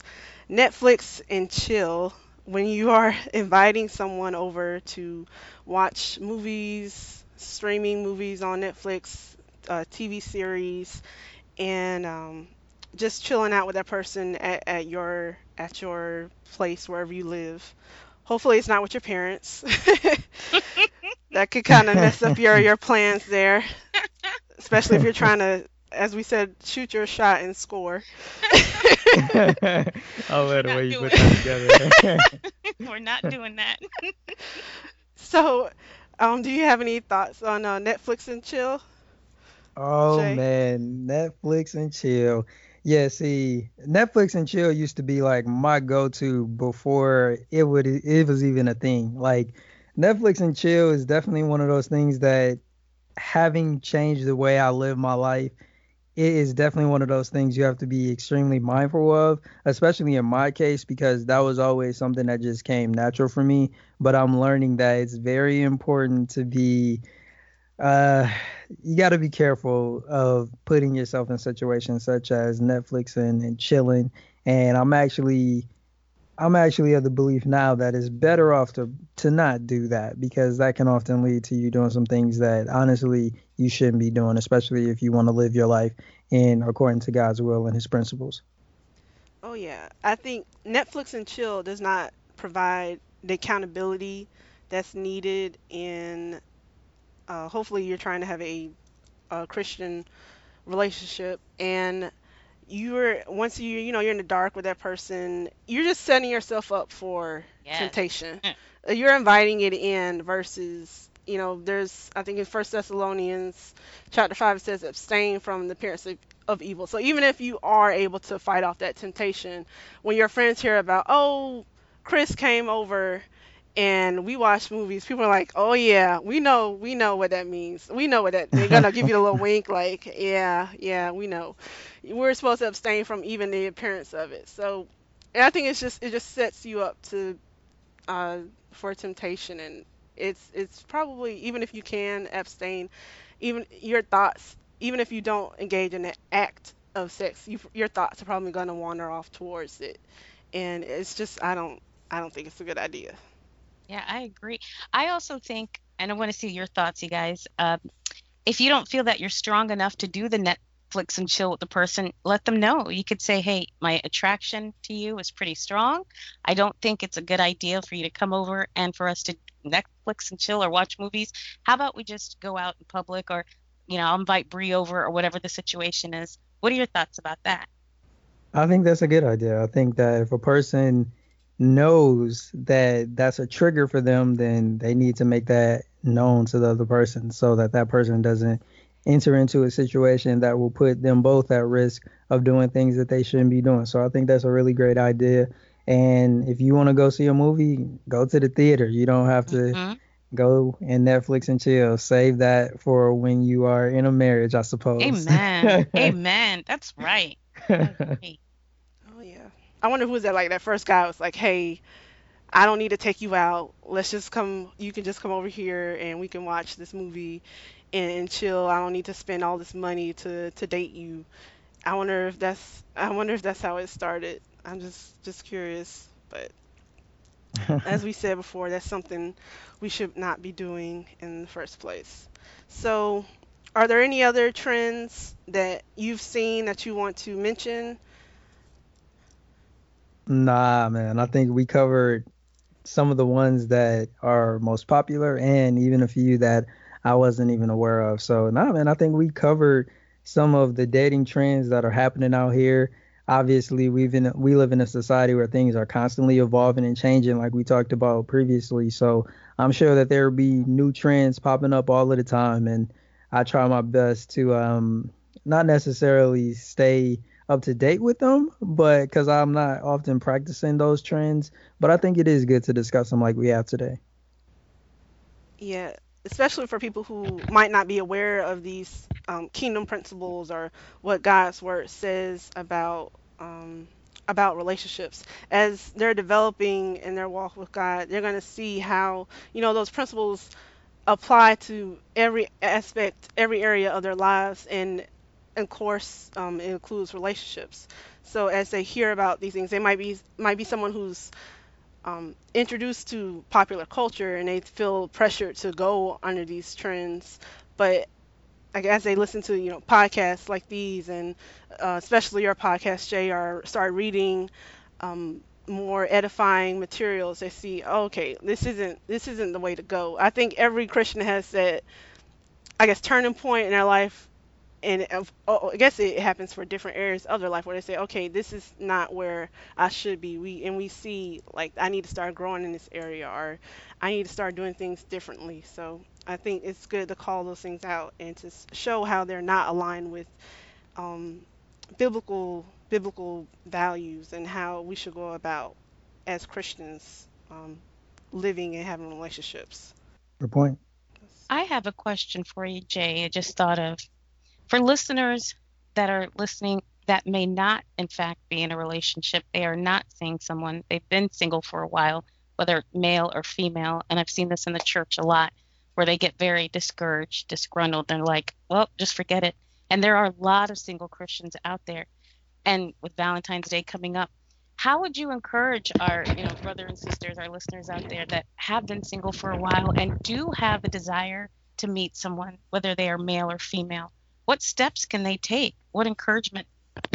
Netflix and chill. When you are [LAUGHS] inviting someone over to watch movies, streaming movies on Netflix, uh, TV series, and um, just chilling out with that person at, at your at your place wherever you live. Hopefully, it's not with your parents. [LAUGHS] that could kind of mess up your your plans there, especially if you're trying to, as we said, shoot your shot and score. [LAUGHS] I'll let the way you put that together. [LAUGHS] We're not doing that. so, um, do you have any thoughts on uh, Netflix and chill? Oh Jay? man, Netflix and chill. Yeah, see, Netflix and chill used to be like my go-to before it would it was even a thing. Like Netflix and chill is definitely one of those things that having changed the way I live my life, it is definitely one of those things you have to be extremely mindful of, especially in my case because that was always something that just came natural for me, but I'm learning that it's very important to be uh, you got to be careful of putting yourself in situations such as Netflix and, and chilling. And I'm actually, I'm actually of the belief now that it's better off to to not do that because that can often lead to you doing some things that honestly you shouldn't be doing, especially if you want to live your life in according to God's will and His principles. Oh yeah, I think Netflix and chill does not provide the accountability that's needed in uh, hopefully you're trying to have a, a Christian relationship and you're once you you know you're in the dark with that person you're just setting yourself up for Yes. temptation Mm. Uh, you're inviting it in versus you know there's i think in first thessalonians chapter 5 it says abstain from the appearance of, of evil so even if you are able to fight off that temptation when your friends hear about oh chris came over and we watch movies people are like oh yeah we know we know what that means. We know what that they're gonna give you a little wink [LAUGHS] like yeah yeah we know. We're supposed to abstain from even the appearance of it. So i think it's just it just sets you up to uh for temptation and it's it's probably even if you can abstain even your thoughts even if you don't engage in the act of sex you, your thoughts are probably going to wander off towards it. And it's just i don't i don't think it's a good idea Yeah, I agree. I also think, and I want to see your thoughts, you guys. Um, if you don't feel that you're strong enough to do the Netflix and chill with the person, let them know. You could say, hey, my attraction to you is pretty strong. I don't think it's a good idea for you to come over and for us to Netflix and chill or watch movies. How about we just go out in public or, you know, I'll invite Bree over or whatever the situation is. What are your thoughts about that? I think that's a good idea. I think that if a person knows that that's a trigger for them, then they need to make that known to the other person so that that person doesn't enter into a situation that will put them both at risk of doing things that they shouldn't be doing. So I think that's a really great idea. And if you want to go see a movie, go to the theater. You don't have to Mhm. go and Netflix and chill. Save that for when you are in a marriage, I suppose. Amen. Amen. That's right. [LAUGHS] I agree. I wonder who was that like that first guy was like, "Hey, I don't need to take you out. Let's just come you can just come over here and we can watch this movie and, and chill. I don't need to spend all this money to to date you." I wonder if that's I wonder if that's how it started. I'm just just curious, but [LAUGHS] as we said before, that's something we should not be doing in the first place. So, are there any other trends that you've seen that you want to mention? Nah, man. I think we covered some of the ones that are most popular and even a few that I wasn't even aware of. So, nah, man, I think we covered some of the dating trends that are happening out here. Obviously, we've in we live in a society where things are constantly evolving and changing, like we talked about previously. So, I'm sure that there will be new trends popping up all of the time, and I try my best to um not necessarily stay up to date with them, but because I'm not often practicing those trends. But I think it is good to discuss them like we have today. Yeah, especially for people who might not be aware of these um, kingdom principles or what God's word says about um, about relationships. As they're developing in their walk with God, they're going to see how you know those principles apply to every aspect, every area of their lives, and of course, um, it includes relationships. So as they hear about these things, they might be might be someone who's um, introduced to popular culture and they feel pressured to go under these trends. But like as they listen to you know podcasts like these and uh, especially your podcast, Jay, or start reading um, more edifying materials, they see oh, okay, this isn't this isn't the way to go. I think every Christian has that I guess turning point in their life and of- oh, I guess it happens for different areas of their life where they say, okay, this is not where I should be. We and we see like I need to start growing in this area, or I need to start doing things differently. So I think it's good to call those things out and to show how they're not aligned with um, biblical biblical values and how we should go about as Christians um, living and having relationships. Good point. I have a question for you, Jay. I just thought of for listeners that are listening that may not, in fact, be in a relationship. They are not seeing someone. They've been single for a while, whether male or female. And I've seen this in the church a lot where they get very discouraged, disgruntled. They're like, well, just forget it. And there are a lot of single Christians out there. And with Valentine's Day coming up, how would you encourage our you know brother and sisters our listeners out there that have been single for a while and do have a desire to meet someone whether they are male or female what steps can they take what encouragement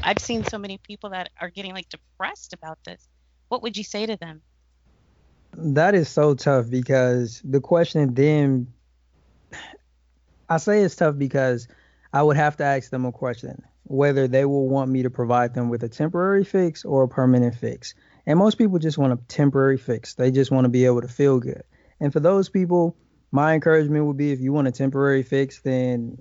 i've seen so many people that are getting like depressed about this what would you say to them That is so tough because the question then I say it's tough because I would have to ask them a question whether they will want me to provide them with a temporary fix or a permanent fix. And most people just want a temporary fix. They just want to be able to feel good. And for those people, my encouragement would be if you want a temporary fix, then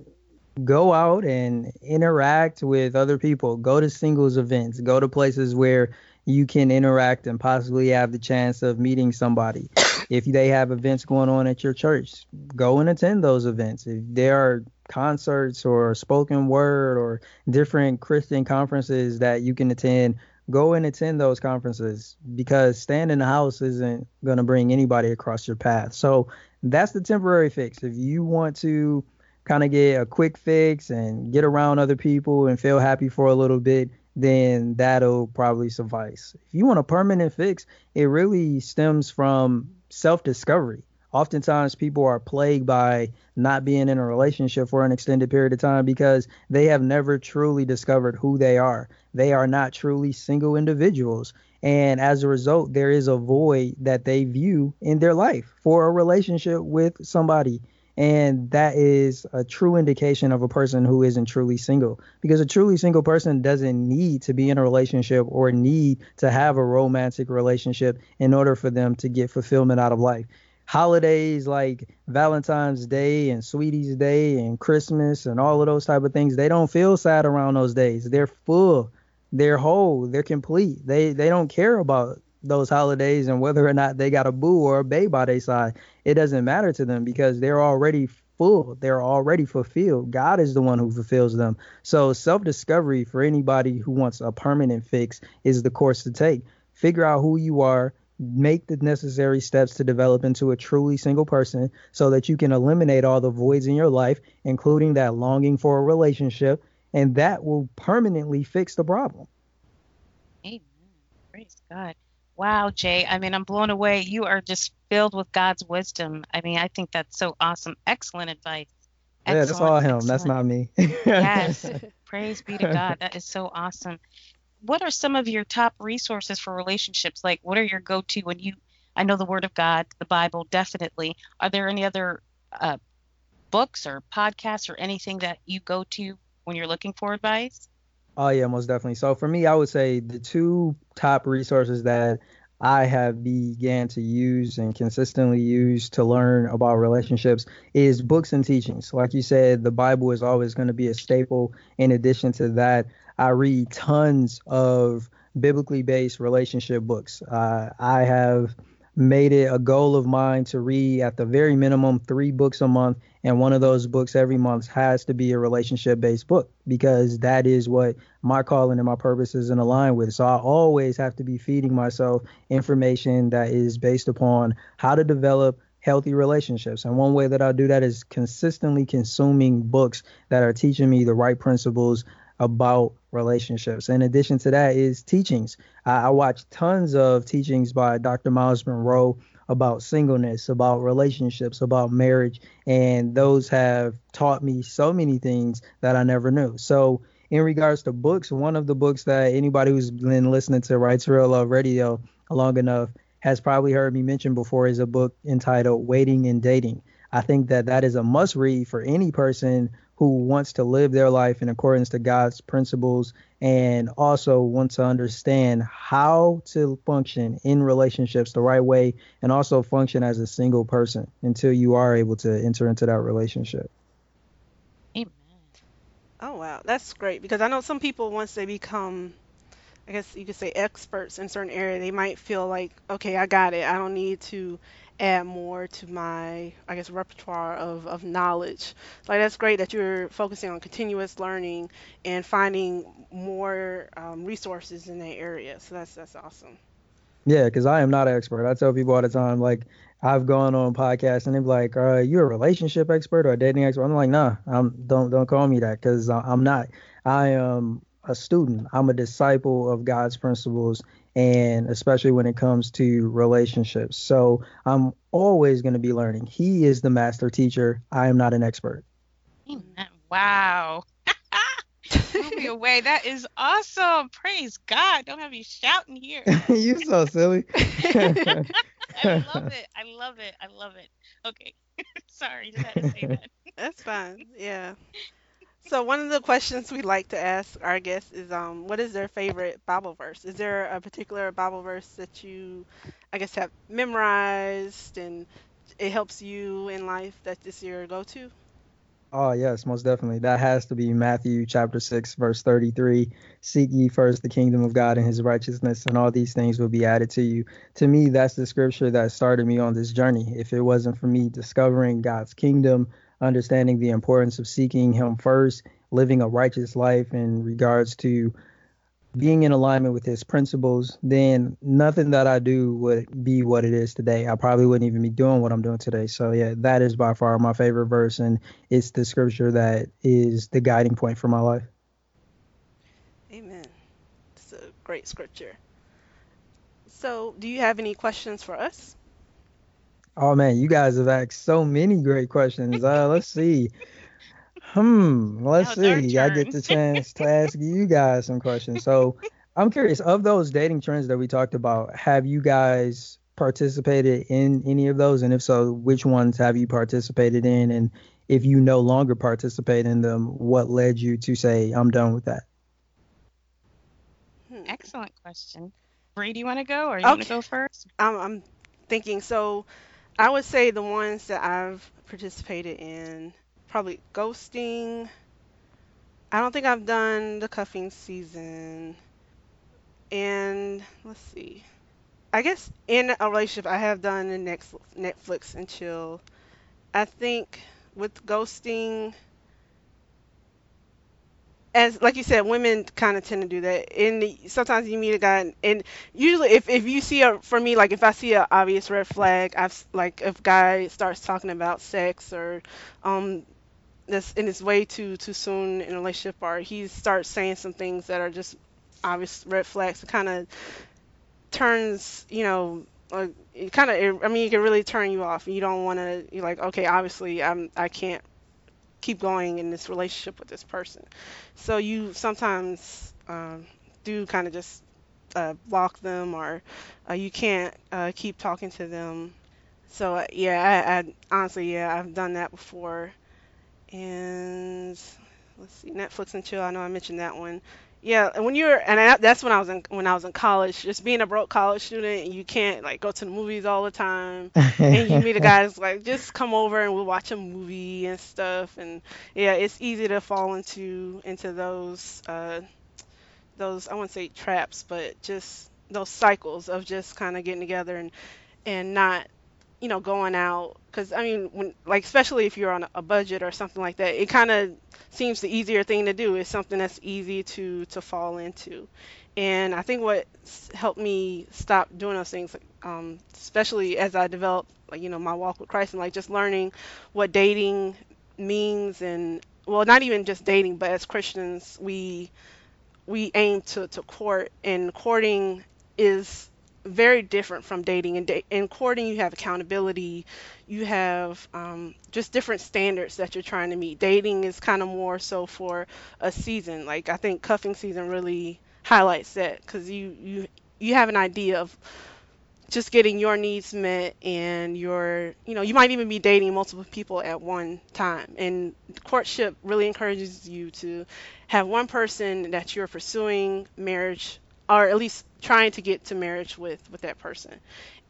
go out and interact with other people. Go to singles events. Go to places where you can interact and possibly have the chance of meeting somebody. If they have events going on at your church, go and attend those events. If there are concerts or spoken word or different Christian conferences that you can attend, go and attend those conferences because staying in the house isn't going to bring anybody across your path. So that's the temporary fix. If you want to kind of get a quick fix and get around other people and feel happy for a little bit, then that'll probably suffice. If you want a permanent fix, it really stems from self discovery. Oftentimes, people are plagued by not being in a relationship for an extended period of time because they have never truly discovered who they are. They are not truly single individuals. And as a result, there is a void that they view in their life for a relationship with somebody and that is a true indication of a person who isn't truly single. Because a truly single person doesn't need to be in a relationship or need to have a romantic relationship in order for them to get fulfillment out of life. Holidays like valentine's day and sweetest day and christmas and all of those type of things they don't feel sad around those days. They're full. They're whole. They're complete. They they don't care about those holidays and whether or not they got a boo or a babe by their side, it doesn't matter to them because they're already full. They're already fulfilled. God is the one who fulfills them. So self discovery for anybody who wants a permanent fix is the course to take. Figure out who you are. Make the necessary steps to develop into a truly single person so that you can eliminate all the voids in your life, including that longing for a relationship, and that will permanently fix the problem. Amen. Praise God. Wow, Jay. I mean, I'm blown away. You are just filled with God's wisdom. I mean, I think that's so awesome. Excellent advice. Excellent, yeah, that's all him. Excellent. That's not me. yes. [LAUGHS] Praise be to God. That is so awesome. What are some of your top resources for relationships? Like, what are your go to when you, I know the Word of God, the Bible, definitely. Are there any other uh, books or podcasts or anything that you go to when you're looking for advice? Oh yeah, most definitely. So for me, I would say the two top resources that I have began to use and consistently use to learn about relationships is books and teachings. Like you said, the Bible is always going to be a staple. In addition to that, I read tons of biblically based relationship books. Uh, I have made it a goal of mine to read at the very minimum three books a month and one of those books every month has to be a relationship based book because that is what my calling and my purpose is in align with. So i always have to be feeding myself information that is based upon how to develop healthy relationships. And one way that i do that is consistently consuming books that are teaching me the right principles about relationships. In addition to that, is teachings. I, I watch tons of teachings by Dr. Myles Munroe about singleness, about relationships, about marriage, and those have taught me so many things that I never knew. So, in regards to books, one of the books that anybody who's been listening to Right to Real Love Radio long enough has probably heard me mention before is a book entitled Waiting and Dating. I think that that is a must read for any person who wants to live their life in accordance to God's principles and also want to understand how to function in relationships the right way and also function as a single person until you are able to enter into that relationship. Amen. Oh wow, that's great because I know some people once they become I guess you could say experts in certain area, they might feel like, okay, I got it. I don't need to add more to my, I guess, repertoire of, of knowledge. Like that's great that you're focusing on continuous learning and finding more um, resources in that area. So that's that's awesome. Yeah, because I am not an expert. I tell people all the time, like I've gone on podcasts and they're like, "Are uh, you a relationship expert or a dating expert?" I'm like, "Nah, I'm don't don't call me that because I'm not. I am a student. I'm a disciple of God's principles, and especially when it comes to relationships. So I'm always going to be learning. He is the master teacher. I am not an expert. Wow. [LAUGHS] Move me away. That is awesome. Praise God. Don't have you shouting here. [LAUGHS] You're so silly. [LAUGHS] I love it. I love it. I love it. Okay. Sorry, just had to say that. That's fine. Yeah. So one of the questions we like to ask our guests is, um, what is their favorite Bible verse? Is there a particular Bible verse that you, I guess, have memorized and it helps you in life that this your go-to? Oh, yes, most definitely. That has to be Matthew chapter 6, verse 33. Seek ye first the kingdom of God and his righteousness, and all these things will be added to you. To me, that's the scripture that started me on this journey. If it wasn't for me discovering God's kingdom, understanding the importance of seeking him first, living a righteous life in regards to being in alignment with his principles, then nothing that I do would be what it is today. I probably wouldn't even be doing what I'm doing today. So yeah, that is by far my favorite verse and it's the scripture that is the guiding point for my life. Amen. It's a great scripture. So, do you have any questions for us? Oh man, you guys have asked so many great questions. Uh, let's see. Hmm. Let's Now it's our see. I get the chance to ask [LAUGHS] you guys some questions. So I'm curious of those dating trends that we talked about. Have you guys participated in any of those? And if so, which ones have you participated in? And if you no longer participate in them, what led you to say, I'm done with that? Hmm. Excellent question. Bree, do you want to go or you want to go first? I'm, I'm thinking. So, I would say the ones that I've participated in, probably ghosting. I don't think I've done the cuffing season. And let's see. I guess in a relationship, I have done the next Netflix and chill. I think with ghosting, as like you said, women kind of tend to do that. And sometimes you meet a guy, and, and usually if, if you see a for me like if I see an obvious red flag, I've like if guy starts talking about sex or um this and it's way too too soon in a relationship, or he starts saying some things that are just obvious red flags, it kind of turns you know. Uh, it kind of, I mean, it can really turn you off. You don't want to. You're like, okay, obviously, I'm, I can't keep going in this relationship with this person. So you sometimes um, do kind of just uh, block them, or uh, you can't uh, keep talking to them. So uh, yeah, I, I honestly, yeah, I've done that before. And let's see, Netflix and chill. I know I mentioned that one. Yeah, and when you're, and I, that's when I was in when I was in college. Just being a broke college student, you can't like go to the movies all the time [LAUGHS] and you meet a guy that's like, just come over and we'll watch a movie and stuff. And yeah, it's easy to fall into into those uh those I wouldn't say traps, but just those cycles of just kind of getting together and and not you know going out because I mean when like especially if you're on a budget or something like that, it kind of seems the easier thing to do. It's something that's easy to to fall into. And I think what helped me stop doing those things, um, especially as I developed, like, you know, my walk with Christ and like just learning what dating means and well, not even just dating, but as Christians, we we aim to, to court, and courting is very different from dating. And in courting, you have accountability, you have um, just different standards that you're trying to meet. Dating is kind of more so for a season. Like I think cuffing season really highlights that because you you you have an idea of just getting your needs met and your you know you might even be dating multiple people at one time and courtship really encourages you to have one person that you're pursuing marriage or at least trying to get to marriage with with that person.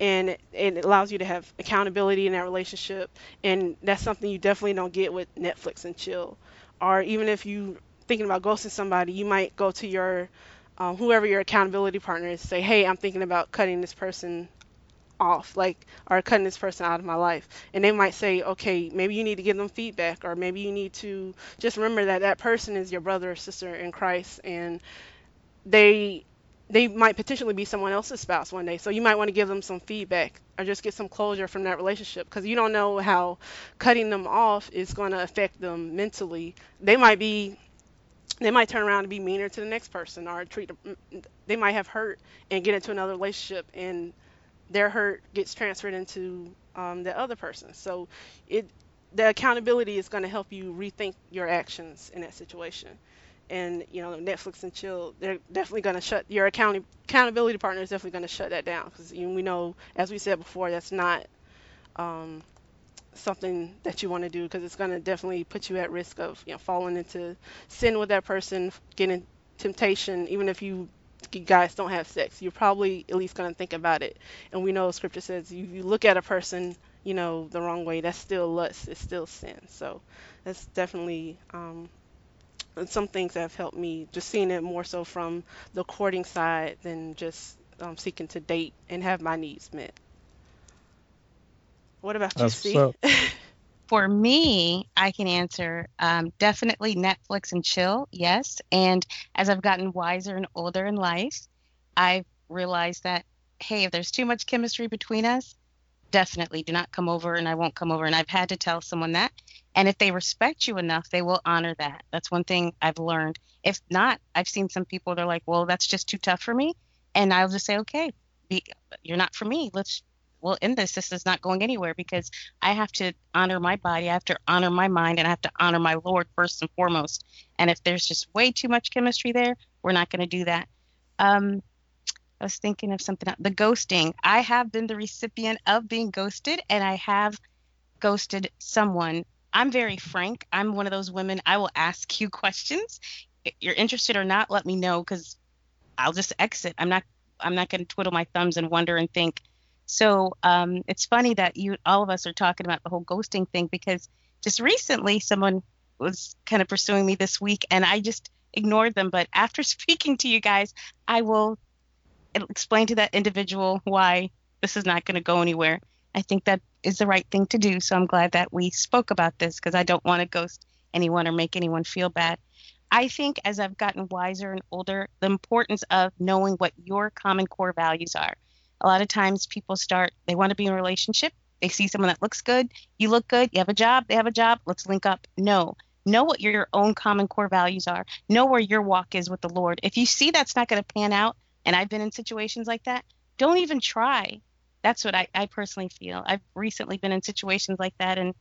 And it, allows you to have accountability in that relationship. And that's something you definitely don't get with netflix and chill. Or even if you thinking about ghosting somebody you might go to your um, whoever your accountability partner is say hey i'm thinking about cutting this person off like or cutting this person out of my life. And they might say okay maybe you need to give them feedback or maybe you need to just remember that that person is your brother or sister in christ and they they might potentially be someone else's spouse one day so you might want to give them some feedback or just get some closure from that relationship because you don't know how cutting them off is going to affect them mentally they might be they might turn around and be meaner to the next person or treat they might have hurt and get into another relationship and their hurt gets transferred into um, the other person. So it the accountability is going to help you rethink your actions in that situation. And you know Netflix and chill, they're definitely going to shut your account accountability partner is definitely going to shut that down because we know, as we said before, that's not um, something that you want to do because it's going to definitely put you at risk of you know falling into sin with that person, getting temptation, even if you you guys don't have sex, you're probably at least going to think about it. And we know scripture says you, you look at a person, you know, the wrong way, that's still lust, it's still sin. So that's definitely um, some things that have helped me, just seeing it more so from the courting side than just um, seeking to date and have my needs met. What about you, That's C? so. [LAUGHS] For me, I can answer um, definitely Netflix and chill, yes. And as I've gotten wiser and older in life, I've realized that, hey, if there's too much chemistry between us, definitely do not come over and I won't come over. And I've had to tell someone that. And if they respect you enough, they will honor that. That's one thing I've learned. If not, I've seen some people, they're like, well, that's just too tough for me. And I'll just say, okay, be, you're not for me. Let's, we'll end this. This is not going anywhere because I have to honor my body. I have to honor my mind and I have to honor my Lord first and foremost. And if there's just way too much chemistry there, we're not going to do that. Um, I was thinking of something. The ghosting. I have been the recipient of being ghosted, and I have ghosted someone. I'm very frank. I'm one of those women. I will ask [LAUGHS] you questions. If you're interested or not, let me know because I'll just exit. I'm not. I'm not going to twiddle my thumbs and wonder and think. So um, it's funny that you, all of us, are talking about the whole ghosting thing because just recently someone was kind of pursuing me this week, and I just ignored them. But after [LAUGHS] speaking to you guys, I will explain to that individual why this is not going to go anywhere. I think that is the right thing to do. So I'm glad that we spoke about this because I don't want to ghost anyone or make anyone feel bad. I think as I've gotten wiser and older, the importance of knowing what your common core values are. A lot of times people start, they want to be in a relationship. They see someone that looks good. You look good. You have a job. They have a job. Let's link up. No. Know what your own common core values are. Know where your walk is with the Lord. If you see that's not going to pan out, and I've been in situations like that, don't even try. That's what I, I personally feel. I've recently been in situations like that, and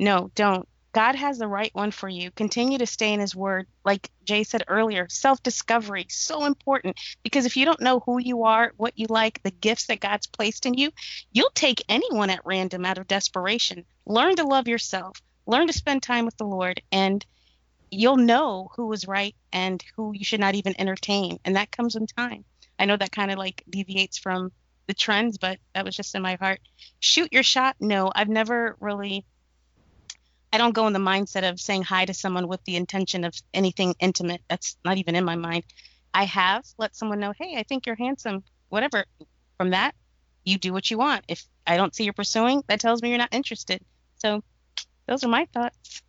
no, don't. God has the right one for you. Continue to stay in His Word. Like Jay said earlier, self discovery, so important. Because if you don't know who you are, what you like, the gifts that God's placed in you, you'll take anyone at random out of desperation. Learn to love yourself, learn to spend time with the Lord, and you'll know who is right and who you should not even entertain. And that comes in time. I know that kind of like deviates from the trends, but that was just in my heart. Shoot your shot. No, I've never really I don't go in the mindset of saying hi to someone with the intention of anything intimate. That's not even in my mind. I have let someone know, hey, I think you're handsome, whatever. From that, you do what you want. If I don't see you're pursuing, that tells me you're not interested. So those are my thoughts.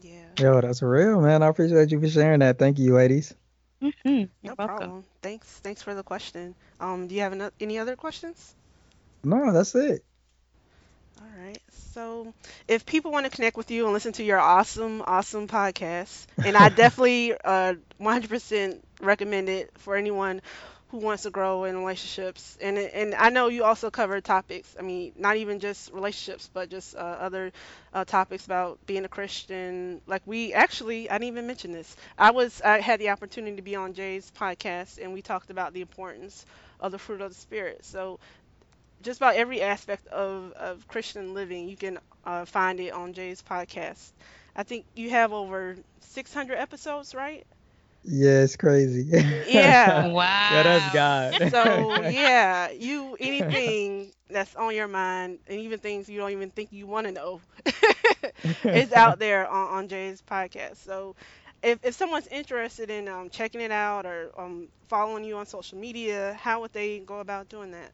Yeah. Yo, that's real, man. I appreciate you for sharing that. Thank you, ladies. hmm No welcome. problem. Thanks. Thanks for the question. Um, do you have ano- any other questions? No, that's it. All right. So, if people want to connect with you and listen to your awesome, awesome podcast, and I [LAUGHS] definitely uh 100% recommend it for anyone who wants to grow in relationships. And and I know you also cover topics. I mean, not even just relationships, but just uh, other uh, topics about being a Christian. Like we actually, I didn't even mention this. I was I had the opportunity to be on Jay's podcast, and we talked about the importance of the fruit of the spirit. So just about every aspect of, of Christian living, you can uh, find it on Jay's podcast. I think you have over 600 episodes, right? Yeah, it's crazy. [LAUGHS] Yeah. Wow. Yeah, that's God. So [LAUGHS] yeah, you anything that's on your mind, and even things you don't even think you want to know, [LAUGHS] is out there on, on Jay's podcast. So if, if someone's interested in um, checking it out or um, following you on social media, how would they go about doing that?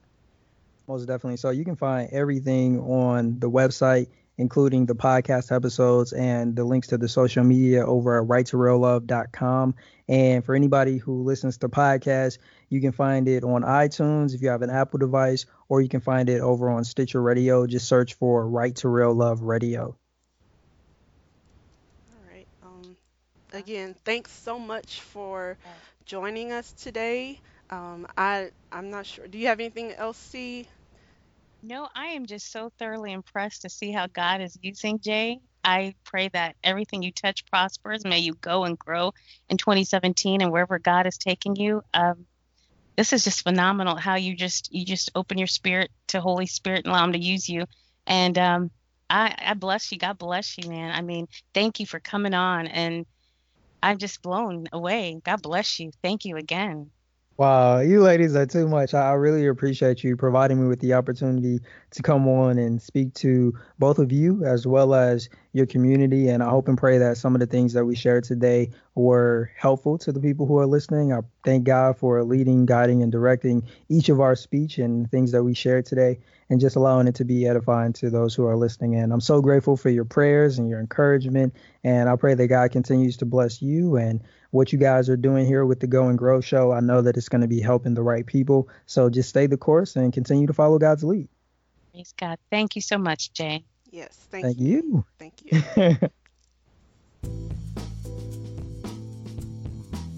Most definitely. So you can find everything on the website, including the podcast episodes and the links to the social media over at righttoreallove.com. And for anybody who listens to podcasts, you can find it on iTunes if you have an Apple device, or you can find it over on Stitcher Radio. Just search for Right to Real Love Radio. All right. Um, again, thanks so much for joining us today. Um, I I'm not sure. Do you have anything else, C? No, I am just so thoroughly impressed to see how God is using Jay. I pray that everything you touch prospers. May you go and grow in 2017 and wherever God is taking you. Um, this is just phenomenal how you just you just open your spirit to Holy Spirit and allow him to use you. And um, I, I bless you. God bless you, man. I mean, thank you for coming on and I'm just blown away. God bless you. Thank you again. Wow, you ladies are too much. I really appreciate you providing me with the opportunity to come on and speak to both of you as well as your community. And I hope and pray that some of the things that we shared today were helpful to the people who are listening. I thank God for leading, guiding, and directing each of our speech and things that we shared today and just allowing it to be edifying to those who are listening in. I'm so grateful for your prayers and your encouragement. And I pray that God continues to bless you and what you guys are doing here with the Go and Grow show. I know that it's going to be helping the right people. So just stay the course and continue to follow God's lead. Praise God. Thank you so much, Jay. Yes, thank, Thank you. you. Thank you. [LAUGHS]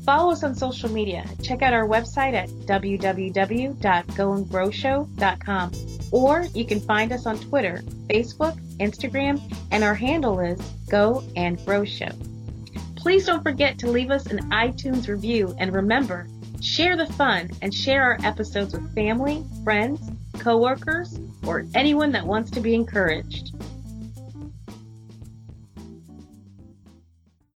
Follow us on social media. Check out our website at www.goandgrowshow.com. Or you can find us on Twitter, Facebook, Instagram, and our handle is Go and Grow Show. Please don't forget to leave us an iTunes review and remember, share the fun and share our episodes with family, friends, coworkers, or anyone that wants to be encouraged.